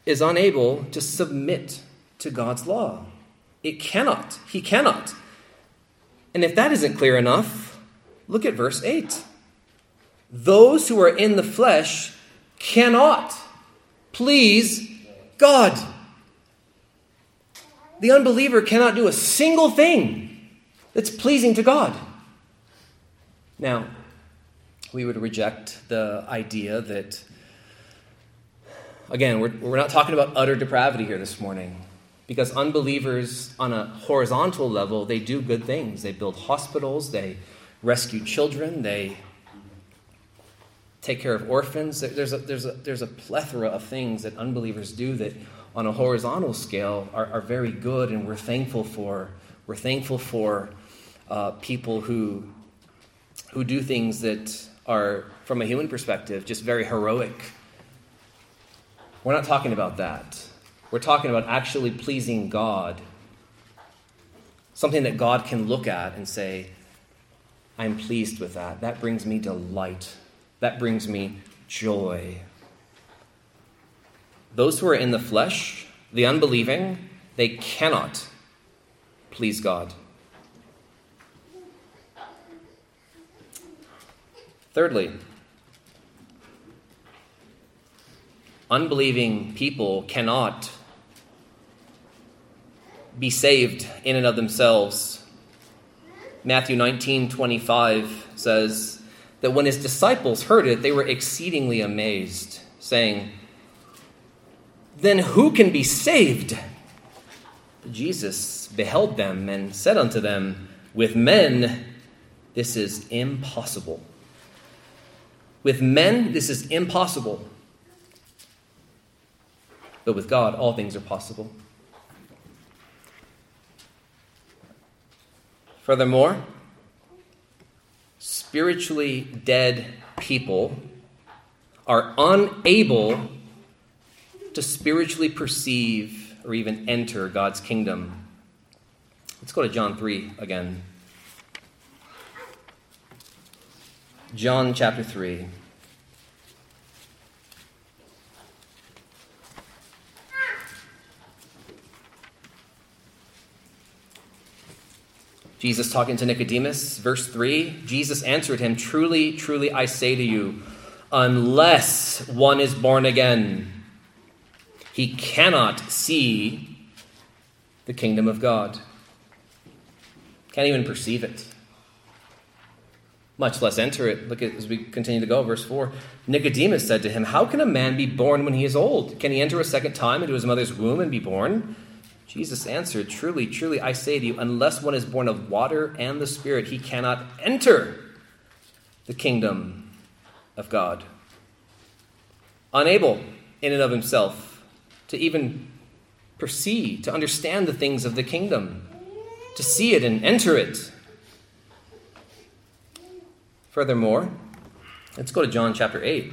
is unable to submit to God's law. It cannot. He cannot. And if that isn't clear enough, look at verse 8. Those who are in the flesh cannot please God. The unbeliever cannot do a single thing that's pleasing to God. Now, we would reject the idea that, again, we're, we're not talking about utter depravity here this morning because unbelievers on a horizontal level they do good things. They build hospitals they rescue children they take care of orphans. There's a, there's a, there's a plethora of things that unbelievers do that on a horizontal scale are, are very good and we're thankful for. We're thankful for uh, people who who do things that are from a human perspective just very heroic we're not talking about that we're talking about actually pleasing God. Something that God can look at and say, I'm pleased with that. That brings me delight. That brings me joy. Those who are in the flesh, the unbelieving, they cannot please God. Thirdly, unbelieving people cannot be saved in and of themselves. Matthew 19 25 says that when his disciples heard it, they were exceedingly amazed, saying, Then who can be saved? Jesus beheld them and said unto them, With men this is impossible. With men this is impossible. But with God all things are possible. Furthermore, spiritually dead people are unable to spiritually perceive or even enter God's kingdom. Let's go to John 3 again. John chapter 3. Jesus talking to Nicodemus, verse 3 Jesus answered him, Truly, truly, I say to you, unless one is born again, he cannot see the kingdom of God. Can't even perceive it, much less enter it. Look at as we continue to go, verse 4. Nicodemus said to him, How can a man be born when he is old? Can he enter a second time into his mother's womb and be born? Jesus answered, Truly, truly, I say to you, unless one is born of water and the Spirit, he cannot enter the kingdom of God. Unable in and of himself to even perceive, to understand the things of the kingdom, to see it and enter it. Furthermore, let's go to John chapter 8.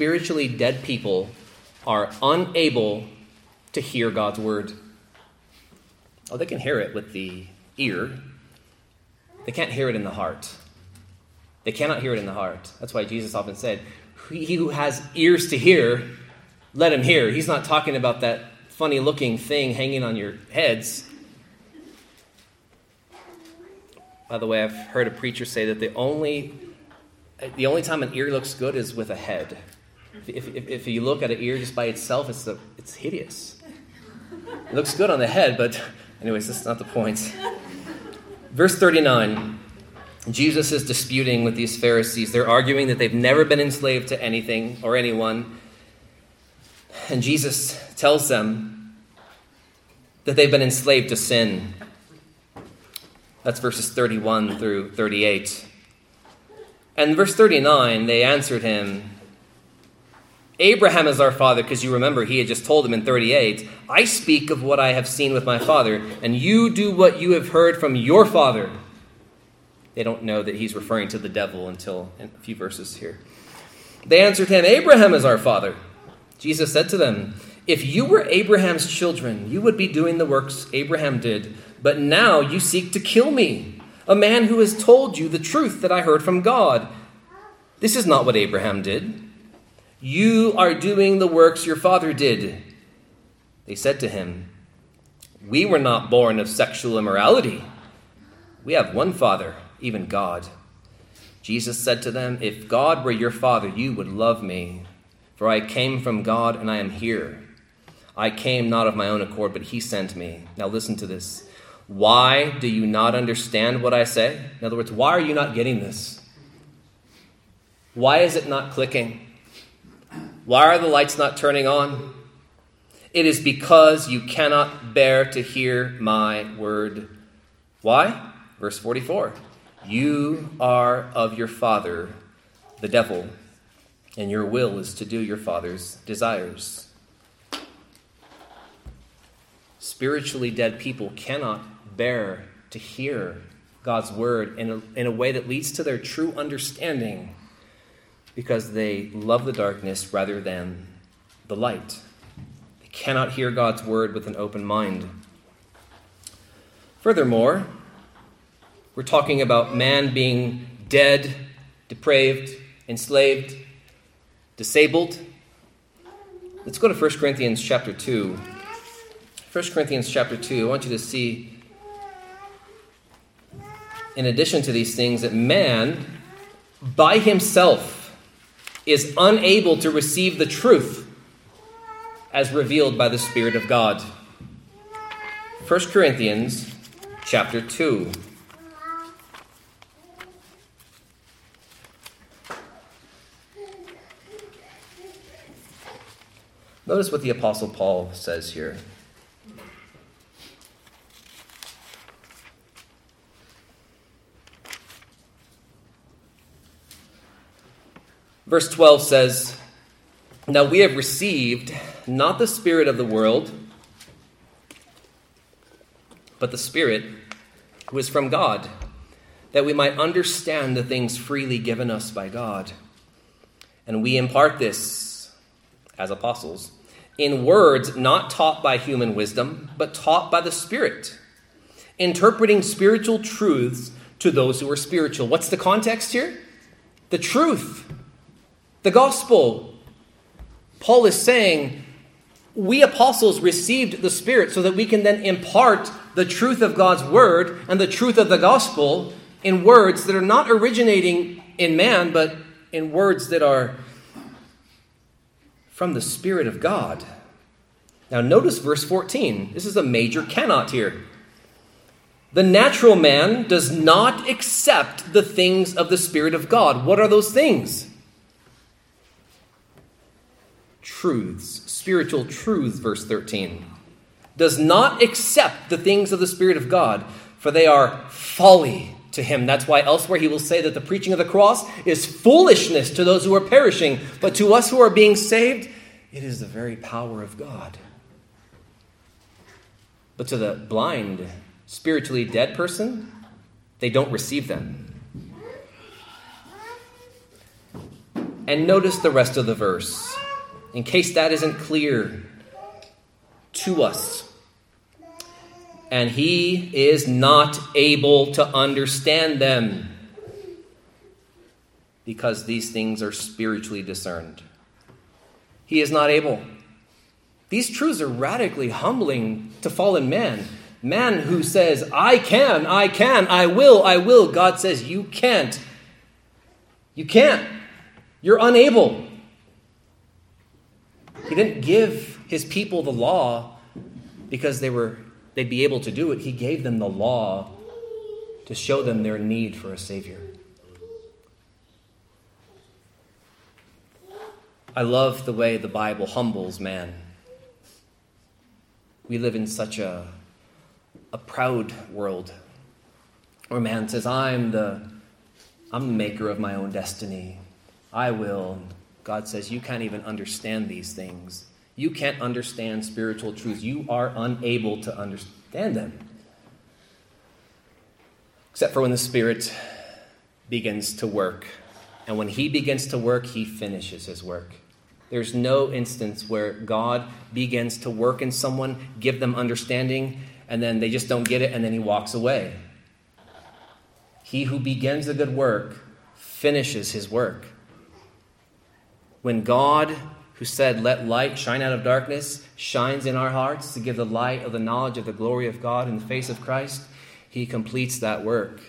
Spiritually dead people are unable to hear God's word. Oh, they can hear it with the ear, they can't hear it in the heart. They cannot hear it in the heart. That's why Jesus often said, He who has ears to hear, let him hear. He's not talking about that funny looking thing hanging on your heads. By the way, I've heard a preacher say that the only the only time an ear looks good is with a head. If, if, if you look at an ear just by itself, it's, a, it's hideous. It looks good on the head, but, anyways, that's not the point. Verse 39 Jesus is disputing with these Pharisees. They're arguing that they've never been enslaved to anything or anyone. And Jesus tells them that they've been enslaved to sin. That's verses 31 through 38. And verse 39, they answered him, Abraham is our father, because you remember he had just told him in 38, I speak of what I have seen with my father, and you do what you have heard from your father. They don't know that he's referring to the devil until a few verses here. They answered him, Abraham is our father. Jesus said to them, If you were Abraham's children, you would be doing the works Abraham did, but now you seek to kill me, a man who has told you the truth that I heard from God. This is not what Abraham did. You are doing the works your father did. They said to him, We were not born of sexual immorality. We have one Father, even God. Jesus said to them, If God were your Father, you would love me, for I came from God and I am here. I came not of my own accord, but He sent me. Now listen to this. Why do you not understand what I say? In other words, why are you not getting this? Why is it not clicking? Why are the lights not turning on? It is because you cannot bear to hear my word. Why? Verse 44 You are of your father, the devil, and your will is to do your father's desires. Spiritually dead people cannot bear to hear God's word in a, in a way that leads to their true understanding because they love the darkness rather than the light. They cannot hear God's word with an open mind. Furthermore, we're talking about man being dead, depraved, enslaved, disabled. Let's go to 1 Corinthians chapter 2. 1 Corinthians chapter 2, I want you to see, in addition to these things, that man, by himself, is unable to receive the truth as revealed by the Spirit of God. 1 Corinthians chapter 2. Notice what the Apostle Paul says here. Verse 12 says, Now we have received not the Spirit of the world, but the Spirit who is from God, that we might understand the things freely given us by God. And we impart this as apostles in words not taught by human wisdom, but taught by the Spirit, interpreting spiritual truths to those who are spiritual. What's the context here? The truth, the gospel. Paul is saying, we apostles received the Spirit so that we can then impart the truth of God's word and the truth of the gospel in words that are not originating in man, but in words that are from the Spirit of God. Now, notice verse 14. This is a major cannot here. The natural man does not accept the things of the Spirit of God. What are those things? Truths, spiritual truths, verse 13. Does not accept the things of the Spirit of God, for they are folly to him. That's why elsewhere he will say that the preaching of the cross is foolishness to those who are perishing, but to us who are being saved, it is the very power of God. But to the blind, spiritually dead person, they don't receive them. And notice the rest of the verse, in case that isn't clear to us. And he is not able to understand them because these things are spiritually discerned. He is not able. These truths are radically humbling to fallen man. Man who says, I can, I can, I will, I will. God says, You can't. You can't. You're unable. He didn't give his people the law because they were they'd be able to do it. He gave them the law to show them their need for a savior. I love the way the Bible humbles man. We live in such a a proud world where man says, I'm the, I'm the maker of my own destiny. I will. God says, You can't even understand these things. You can't understand spiritual truths. You are unable to understand them. Except for when the Spirit begins to work. And when He begins to work, He finishes His work. There's no instance where God begins to work in someone, give them understanding, and then they just don't get it, and then he walks away. He who begins a good work finishes his work. When God, who said, Let light shine out of darkness, shines in our hearts to give the light of the knowledge of the glory of God in the face of Christ, he completes that work.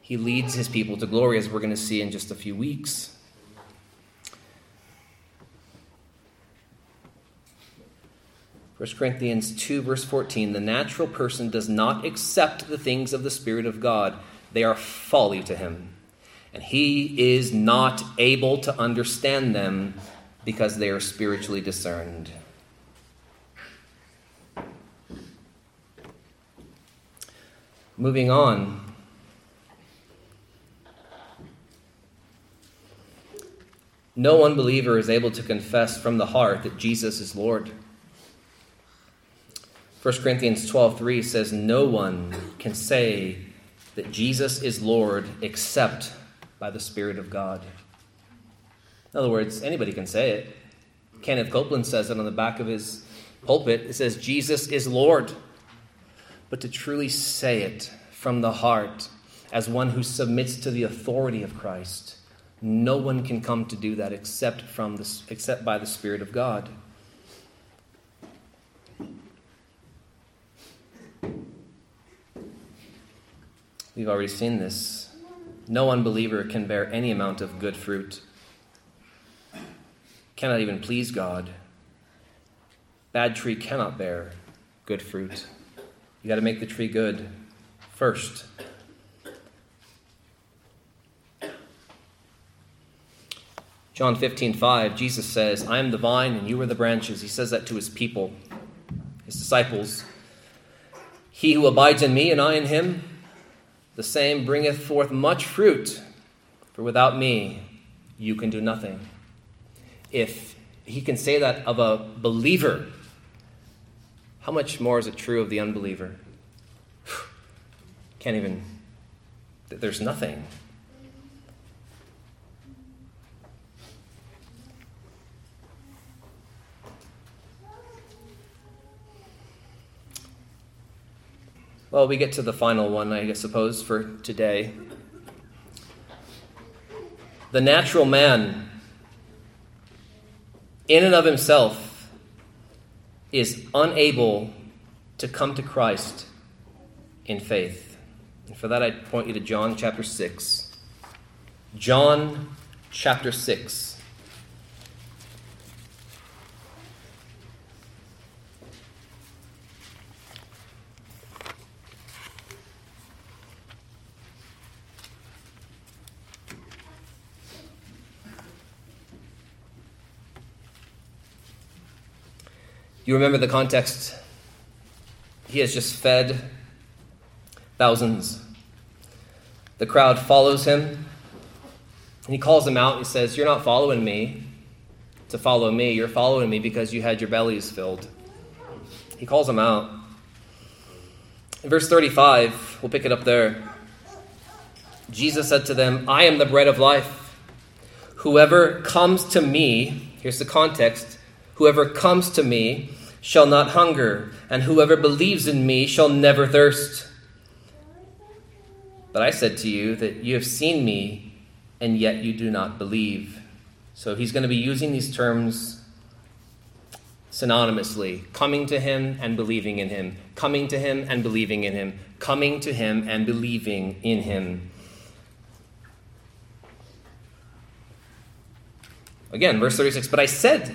He leads his people to glory, as we're going to see in just a few weeks. First Corinthians 2, verse 14 The natural person does not accept the things of the Spirit of God, they are folly to him. And he is not able to understand them because they are spiritually discerned. Moving on. No unbeliever is able to confess from the heart that Jesus is Lord. 1 Corinthians 12:3 says no one can say that Jesus is Lord except by the Spirit of God. In other words, anybody can say it. Kenneth Copeland says it on the back of his pulpit. It says Jesus is Lord. But to truly say it from the heart as one who submits to the authority of Christ, no one can come to do that except from the, except by the Spirit of God. We've already seen this. No unbeliever can bear any amount of good fruit, cannot even please God. Bad tree cannot bear good fruit. You got to make the tree good first. John 15, 5, Jesus says, I am the vine and you are the branches. He says that to his people, his disciples. He who abides in me and I in him, the same bringeth forth much fruit, for without me you can do nothing. If he can say that of a believer, how much more is it true of the unbeliever? Can't even, there's nothing. Well, we get to the final one, I suppose, for today. The natural man, in and of himself, is unable to come to Christ in faith. And for that, I point you to John chapter 6. John chapter 6. You remember the context. He has just fed thousands. The crowd follows him, and he calls them out. He says, You're not following me to follow me. You're following me because you had your bellies filled. He calls them out. In verse 35, we'll pick it up there. Jesus said to them, I am the bread of life. Whoever comes to me, here's the context Whoever comes to me shall not hunger, and whoever believes in me shall never thirst. But I said to you that you have seen me, and yet you do not believe. So he's going to be using these terms synonymously coming to him and believing in him, coming to him and believing in him, coming to him and believing in him. Again, verse 36 But I said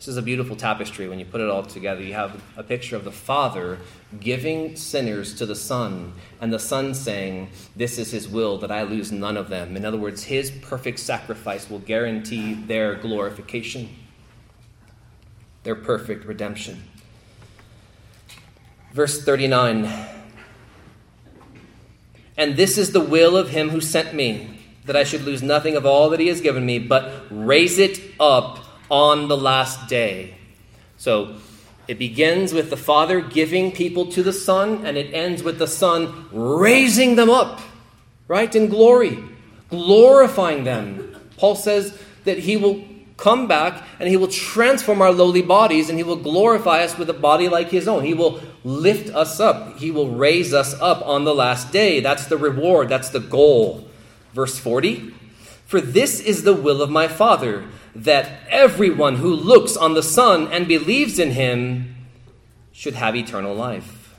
this is a beautiful tapestry when you put it all together. You have a picture of the Father giving sinners to the Son, and the Son saying, This is His will, that I lose none of them. In other words, His perfect sacrifice will guarantee their glorification, their perfect redemption. Verse 39 And this is the will of Him who sent me, that I should lose nothing of all that He has given me, but raise it up on the last day. So it begins with the Father giving people to the Son, and it ends with the Son raising them up, right, in glory, glorifying them. Paul says that he will come back and he will transform our lowly bodies and he will glorify us with a body like his own. He will lift us up. He will raise us up on the last day. That's the reward, that's the goal. Verse 40 For this is the will of my Father that everyone who looks on the Son and believes in him should have eternal life.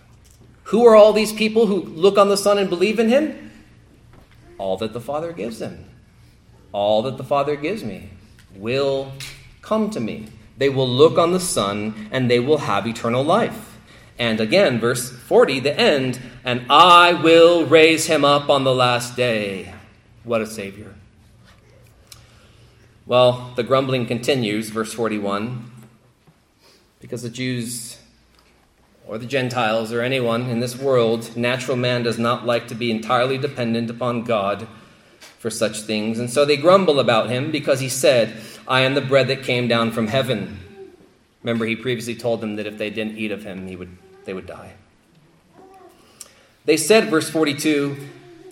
Who are all these people who look on the Son and believe in him? All that the Father gives them. All that the Father gives me will come to me. They will look on the Son and they will have eternal life. And again, verse 40, the end, and I will raise him up on the last day. What a Savior. Well, the grumbling continues, verse 41, because the Jews or the Gentiles or anyone in this world, natural man does not like to be entirely dependent upon God for such things. And so they grumble about him because he said, I am the bread that came down from heaven. Remember, he previously told them that if they didn't eat of him, he would, they would die. They said, verse 42,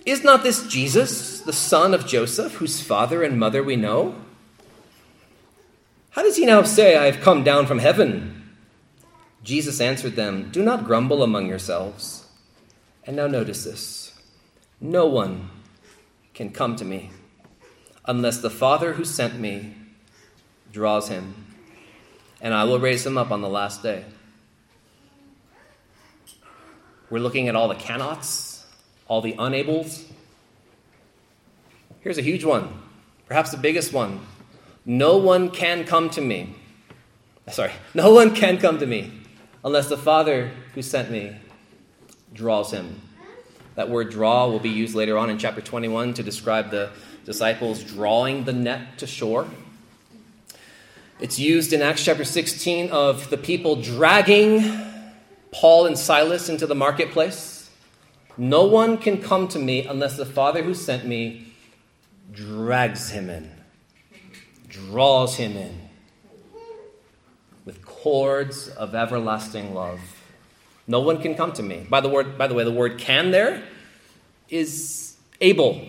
Is not this Jesus, the son of Joseph, whose father and mother we know? How does he now say, I have come down from heaven? Jesus answered them, Do not grumble among yourselves. And now notice this no one can come to me unless the Father who sent me draws him, and I will raise him up on the last day. We're looking at all the cannots, all the unables. Here's a huge one, perhaps the biggest one no one can come to me. Sorry, no one can come to me unless the Father who sent me draws him. That word draw will be used later on in chapter 21 to describe the disciples drawing the net to shore. It's used in Acts chapter 16 of the people dragging Paul and Silas into the marketplace. No one can come to me unless the Father who sent me drags him in, draws him in with cords of everlasting love. No one can come to me. By the word, by the way, the word can there is able.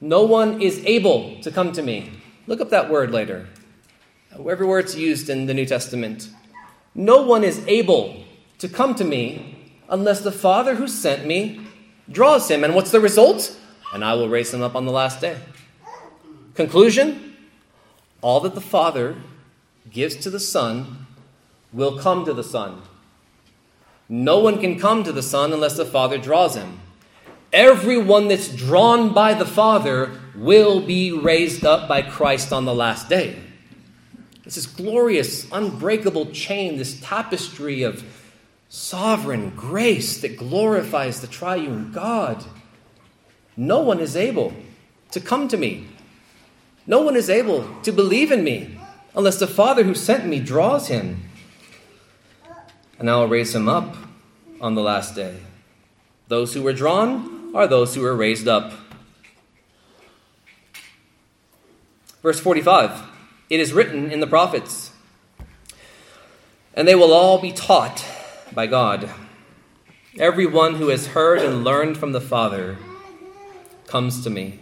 No one is able to come to me. Look up that word later. Everywhere it's used in the New Testament. No one is able to come to me unless the Father who sent me draws him. And what's the result? And I will raise him up on the last day. Conclusion all that the Father gives to the Son will come to the Son. No one can come to the Son unless the Father draws him. Everyone that's drawn by the Father will be raised up by Christ on the last day. It's this glorious, unbreakable chain, this tapestry of sovereign grace that glorifies the triune God. No one is able to come to me. No one is able to believe in me unless the Father who sent me draws him. And I will raise him up on the last day. Those who were drawn are those who were raised up. Verse 45 It is written in the prophets, and they will all be taught by God. Everyone who has heard and learned from the Father comes to me.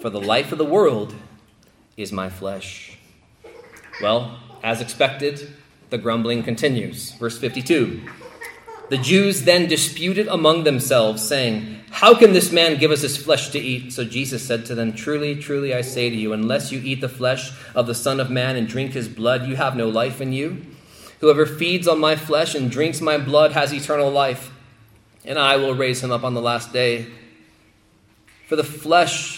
for the life of the world is my flesh. Well, as expected, the grumbling continues. Verse 52. The Jews then disputed among themselves, saying, How can this man give us his flesh to eat? So Jesus said to them, Truly, truly, I say to you, unless you eat the flesh of the Son of Man and drink his blood, you have no life in you. Whoever feeds on my flesh and drinks my blood has eternal life, and I will raise him up on the last day. For the flesh,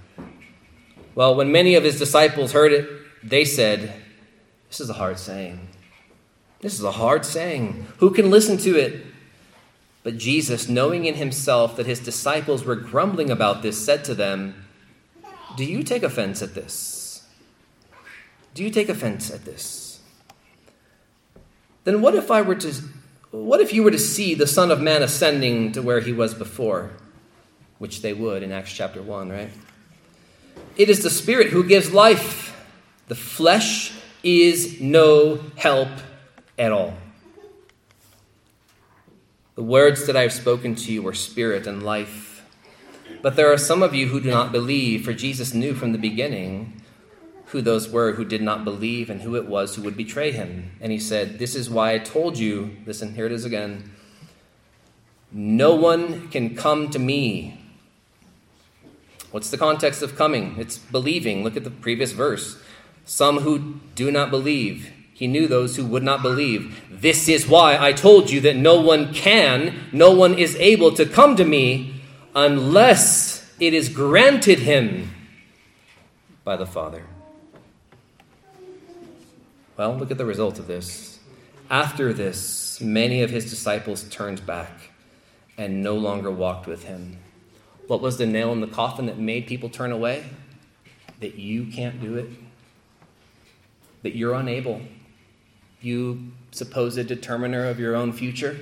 Well, when many of his disciples heard it, they said, This is a hard saying. This is a hard saying. Who can listen to it? But Jesus, knowing in himself that his disciples were grumbling about this, said to them, Do you take offense at this? Do you take offense at this? Then what if I were to what if you were to see the Son of Man ascending to where he was before? Which they would in Acts chapter 1, right? It is the Spirit who gives life. The flesh is no help at all. The words that I have spoken to you are spirit and life. But there are some of you who do not believe, for Jesus knew from the beginning who those were who did not believe and who it was who would betray him. And he said, This is why I told you, listen, here it is again. No one can come to me. What's the context of coming? It's believing. Look at the previous verse. Some who do not believe. He knew those who would not believe. This is why I told you that no one can, no one is able to come to me unless it is granted him by the Father. Well, look at the result of this. After this, many of his disciples turned back and no longer walked with him. What was the nail in the coffin that made people turn away? That you can't do it, that you're unable. You supposed determiner of your own future,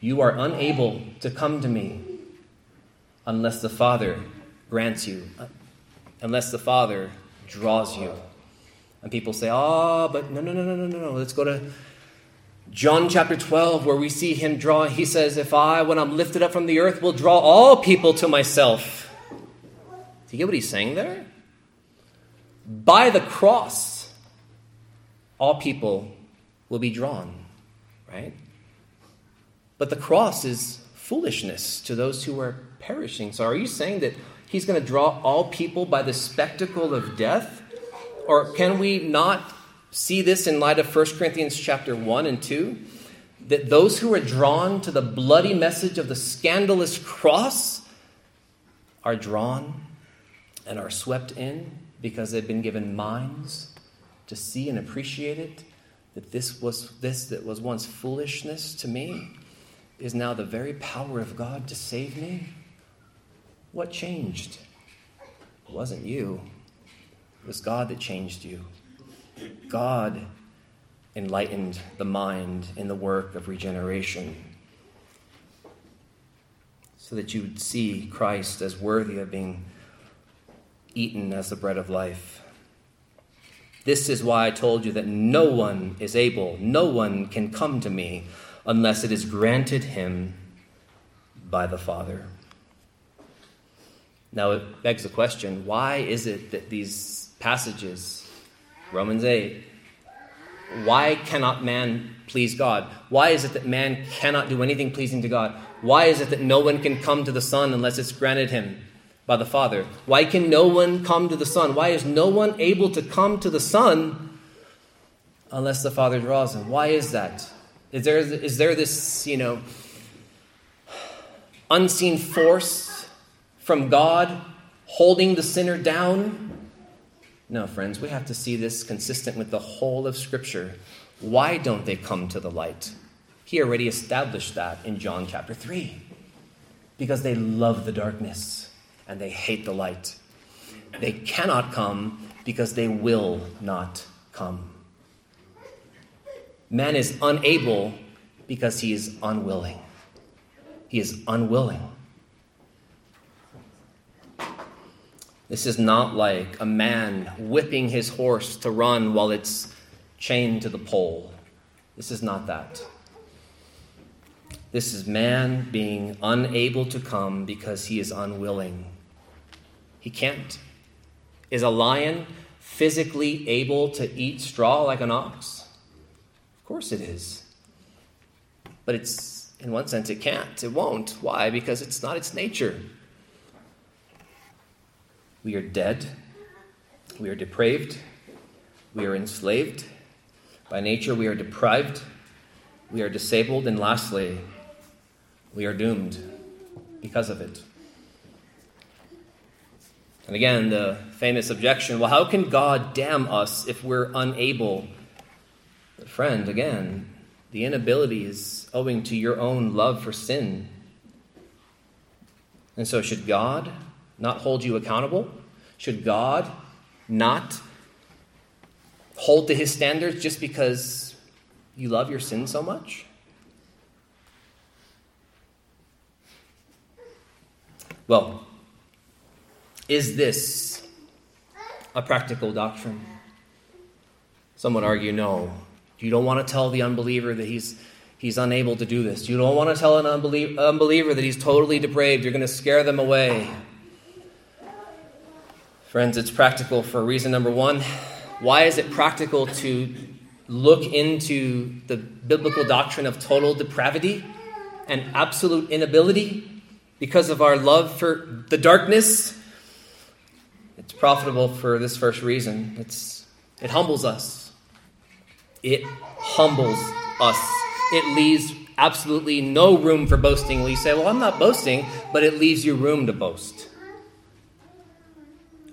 you are unable to come to me unless the Father grants you, unless the Father draws you. And people say, oh, but no, no, no, no, no, no, no. Let's go to John chapter 12, where we see him draw, he says, If I, when I'm lifted up from the earth, will draw all people to myself. Do you get what he's saying there? By the cross, all people will be drawn, right? But the cross is foolishness to those who are perishing. So are you saying that he's going to draw all people by the spectacle of death? Or can we not see this in light of 1 Corinthians chapter 1 and 2? That those who are drawn to the bloody message of the scandalous cross are drawn and are swept in because they've been given minds to see and appreciate it that this was this that was once foolishness to me is now the very power of God to save me? What changed? It wasn't you. It was God that changed you. God enlightened the mind in the work of regeneration so that you would see Christ as worthy of being eaten as the bread of life. This is why I told you that no one is able, no one can come to me unless it is granted him by the Father. Now it begs the question why is it that these passages, Romans 8, why cannot man please God? Why is it that man cannot do anything pleasing to God? Why is it that no one can come to the Son unless it's granted him by the Father? Why can no one come to the Son? Why is no one able to come to the Son unless the Father draws him? Why is that? Is there, is there this, you know, unseen force from God holding the sinner down? No, friends, we have to see this consistent with the whole of Scripture. Why don't they come to the light? He already established that in John chapter 3. Because they love the darkness and they hate the light. They cannot come because they will not come. Man is unable because he is unwilling. He is unwilling. This is not like a man whipping his horse to run while it's chained to the pole. This is not that. This is man being unable to come because he is unwilling. He can't. Is a lion physically able to eat straw like an ox? Of course it is. But it's, in one sense, it can't. It won't. Why? Because it's not its nature. We are dead. We are depraved. We are enslaved. By nature, we are deprived. We are disabled. And lastly, we are doomed because of it. And again, the famous objection well, how can God damn us if we're unable but friend, again, the inability is owing to your own love for sin. And so, should God not hold you accountable? Should God not hold to his standards just because you love your sin so much? Well, is this a practical doctrine? Some would argue no. You don't want to tell the unbeliever that he's, he's unable to do this. You don't want to tell an unbelie- unbeliever that he's totally depraved. You're going to scare them away. Friends, it's practical for reason number one. Why is it practical to look into the biblical doctrine of total depravity and absolute inability because of our love for the darkness? It's profitable for this first reason. It's, it humbles us it humbles us. It leaves absolutely no room for boasting. We say, Well, I'm not boasting, but it leaves you room to boast.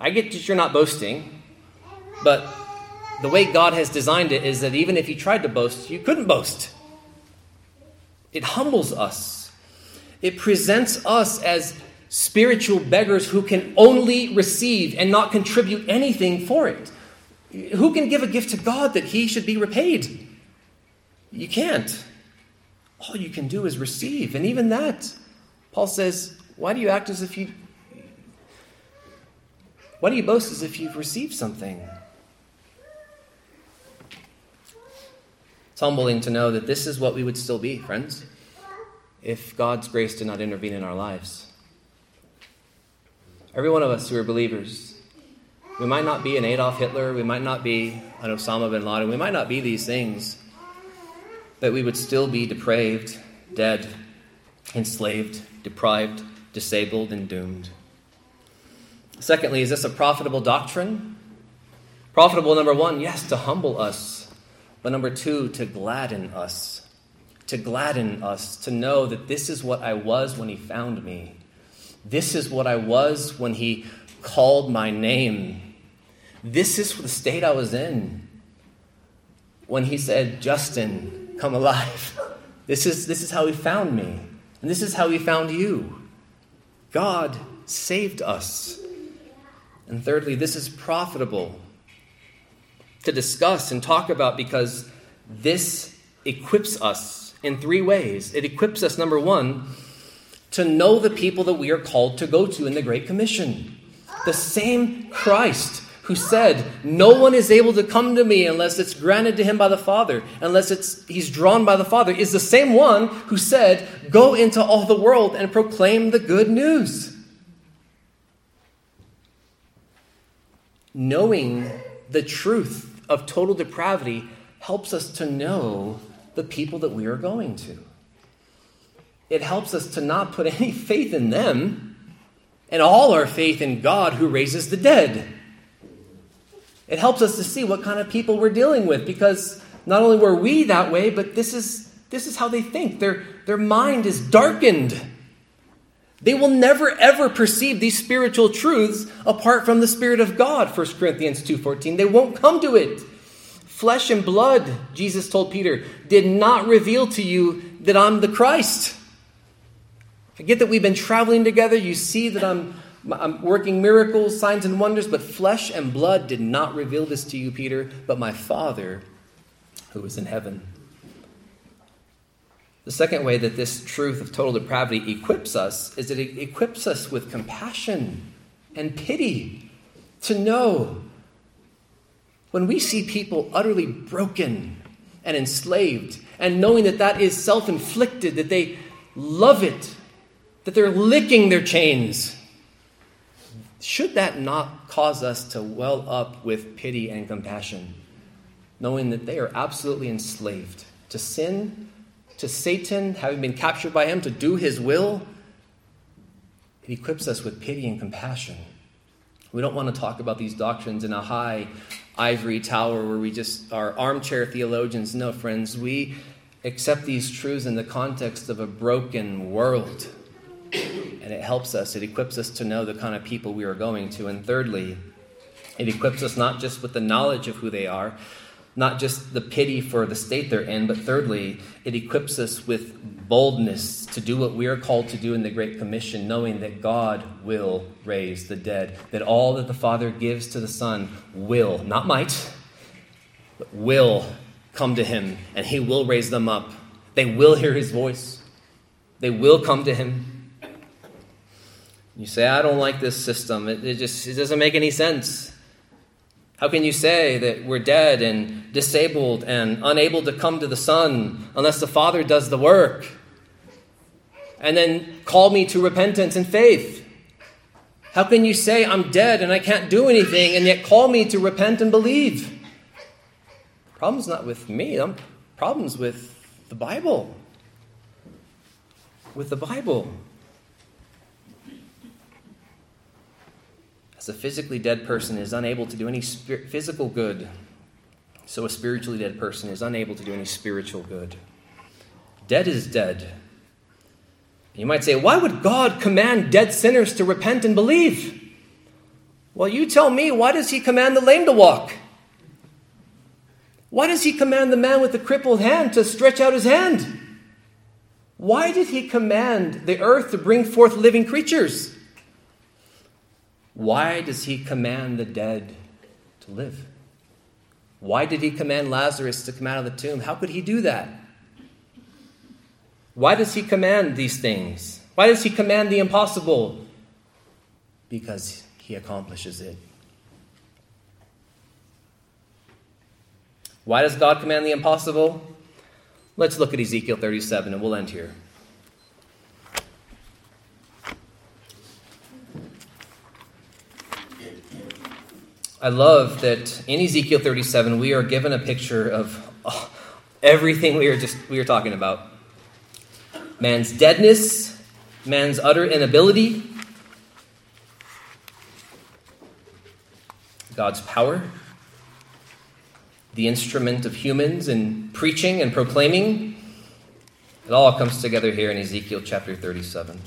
I get that you're not boasting, but the way God has designed it is that even if you tried to boast, you couldn't boast. It humbles us, it presents us as spiritual beggars who can only receive and not contribute anything for it. Who can give a gift to God that he should be repaid? You can't. All you can do is receive. And even that, Paul says, why do you act as if you. Why do you boast as if you've received something? It's humbling to know that this is what we would still be, friends, if God's grace did not intervene in our lives. Every one of us who are believers, we might not be an Adolf Hitler, we might not be an Osama bin Laden, we might not be these things, but we would still be depraved, dead, enslaved, deprived, disabled, and doomed. Secondly, is this a profitable doctrine? Profitable, number one, yes, to humble us, but number two, to gladden us. To gladden us, to know that this is what I was when He found me this is what I was when he called my name. This is the state I was in when he said, Justin, come alive. This is, this is how he found me. And this is how he found you. God saved us. And thirdly, this is profitable to discuss and talk about because this equips us in three ways. It equips us, number one, to know the people that we are called to go to in the Great Commission. The same Christ who said, No one is able to come to me unless it's granted to him by the Father, unless it's, he's drawn by the Father, is the same one who said, Go into all the world and proclaim the good news. Knowing the truth of total depravity helps us to know the people that we are going to it helps us to not put any faith in them and all our faith in God who raises the dead. It helps us to see what kind of people we're dealing with because not only were we that way, but this is, this is how they think. Their, their mind is darkened. They will never ever perceive these spiritual truths apart from the spirit of God, 1 Corinthians 2:14. They won't come to it. Flesh and blood, Jesus told Peter, did not reveal to you that I'm the Christ. I get that we've been traveling together. You see that I'm, I'm working miracles, signs, and wonders, but flesh and blood did not reveal this to you, Peter, but my Father who is in heaven. The second way that this truth of total depravity equips us is that it equips us with compassion and pity to know when we see people utterly broken and enslaved, and knowing that that is self inflicted, that they love it that they're licking their chains. Should that not cause us to well up with pity and compassion, knowing that they are absolutely enslaved to sin, to Satan, having been captured by him to do his will? It equips us with pity and compassion. We don't want to talk about these doctrines in a high ivory tower where we just are armchair theologians. No, friends, we accept these truths in the context of a broken world and it helps us, it equips us to know the kind of people we are going to. And thirdly, it equips us not just with the knowledge of who they are, not just the pity for the state they're in, but thirdly, it equips us with boldness to do what we are called to do in the Great Commission, knowing that God will raise the dead, that all that the Father gives to the Son will, not might, but will come to Him, and He will raise them up. They will hear His voice, they will come to Him. You say, I don't like this system. It, it just it doesn't make any sense. How can you say that we're dead and disabled and unable to come to the Son unless the Father does the work? And then call me to repentance and faith. How can you say I'm dead and I can't do anything and yet call me to repent and believe? Problem's not with me, I'm, problems with the Bible. With the Bible. As a physically dead person is unable to do any physical good, so a spiritually dead person is unable to do any spiritual good. Dead is dead. You might say, why would God command dead sinners to repent and believe? Well, you tell me, why does He command the lame to walk? Why does He command the man with the crippled hand to stretch out his hand? Why did He command the earth to bring forth living creatures? Why does he command the dead to live? Why did he command Lazarus to come out of the tomb? How could he do that? Why does he command these things? Why does he command the impossible? Because he accomplishes it. Why does God command the impossible? Let's look at Ezekiel 37 and we'll end here. I love that in Ezekiel 37 we are given a picture of oh, everything we are just we are talking about. Man's deadness, man's utter inability, God's power, the instrument of humans in preaching and proclaiming. It all comes together here in Ezekiel chapter 37.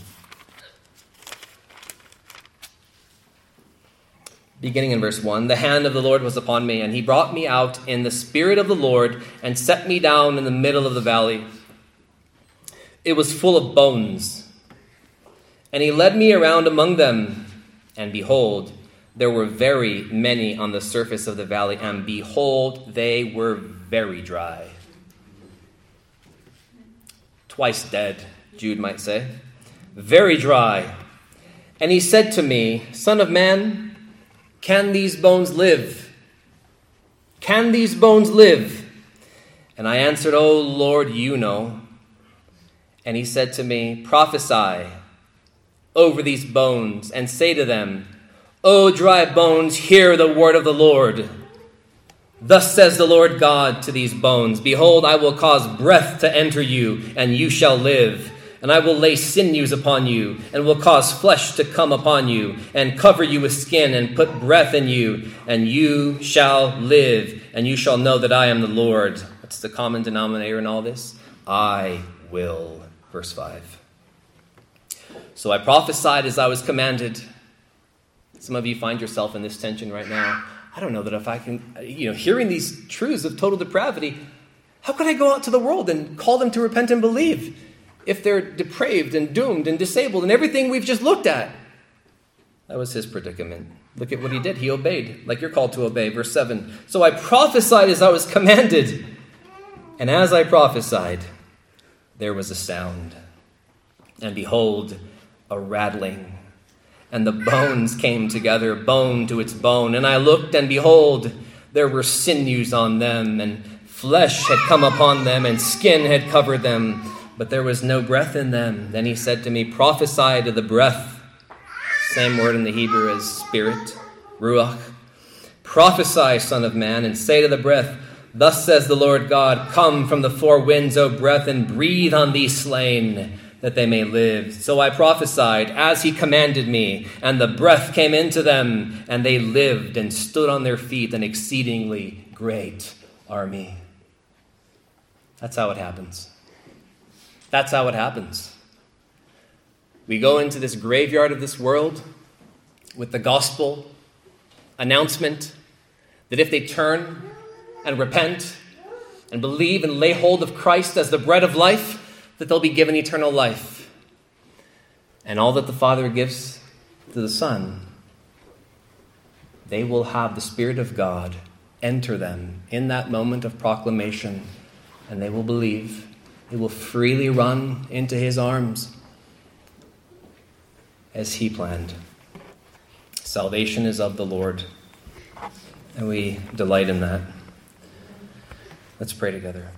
Beginning in verse 1 The hand of the Lord was upon me, and he brought me out in the spirit of the Lord and set me down in the middle of the valley. It was full of bones. And he led me around among them, and behold, there were very many on the surface of the valley, and behold, they were very dry. Twice dead, Jude might say. Very dry. And he said to me, Son of man, can these bones live? Can these bones live? And I answered, O Lord, you know. And he said to me, Prophesy over these bones and say to them, O dry bones, hear the word of the Lord. Thus says the Lord God to these bones Behold, I will cause breath to enter you, and you shall live. And I will lay sinews upon you, and will cause flesh to come upon you, and cover you with skin, and put breath in you, and you shall live, and you shall know that I am the Lord. What's the common denominator in all this? I will. Verse 5. So I prophesied as I was commanded. Some of you find yourself in this tension right now. I don't know that if I can, you know, hearing these truths of total depravity, how could I go out to the world and call them to repent and believe if they're depraved and doomed and disabled and everything we've just looked at? That was his predicament. Look at what he did. He obeyed, like you're called to obey. Verse 7. So I prophesied as I was commanded. And as I prophesied, there was a sound. And behold, a rattling and the bones came together, bone to its bone. And I looked, and behold, there were sinews on them, and flesh had come upon them, and skin had covered them, but there was no breath in them. Then he said to me, Prophesy to the breath. Same word in the Hebrew as spirit, ruach. Prophesy, Son of Man, and say to the breath, Thus says the Lord God, Come from the four winds, O breath, and breathe on these slain that they may live. So I prophesied as he commanded me, and the breath came into them, and they lived and stood on their feet, an exceedingly great army. That's how it happens. That's how it happens. We go into this graveyard of this world with the gospel announcement that if they turn and repent and believe and lay hold of Christ as the bread of life, that they'll be given eternal life. And all that the Father gives to the Son, they will have the Spirit of God enter them in that moment of proclamation, and they will believe. They will freely run into His arms as He planned. Salvation is of the Lord, and we delight in that. Let's pray together.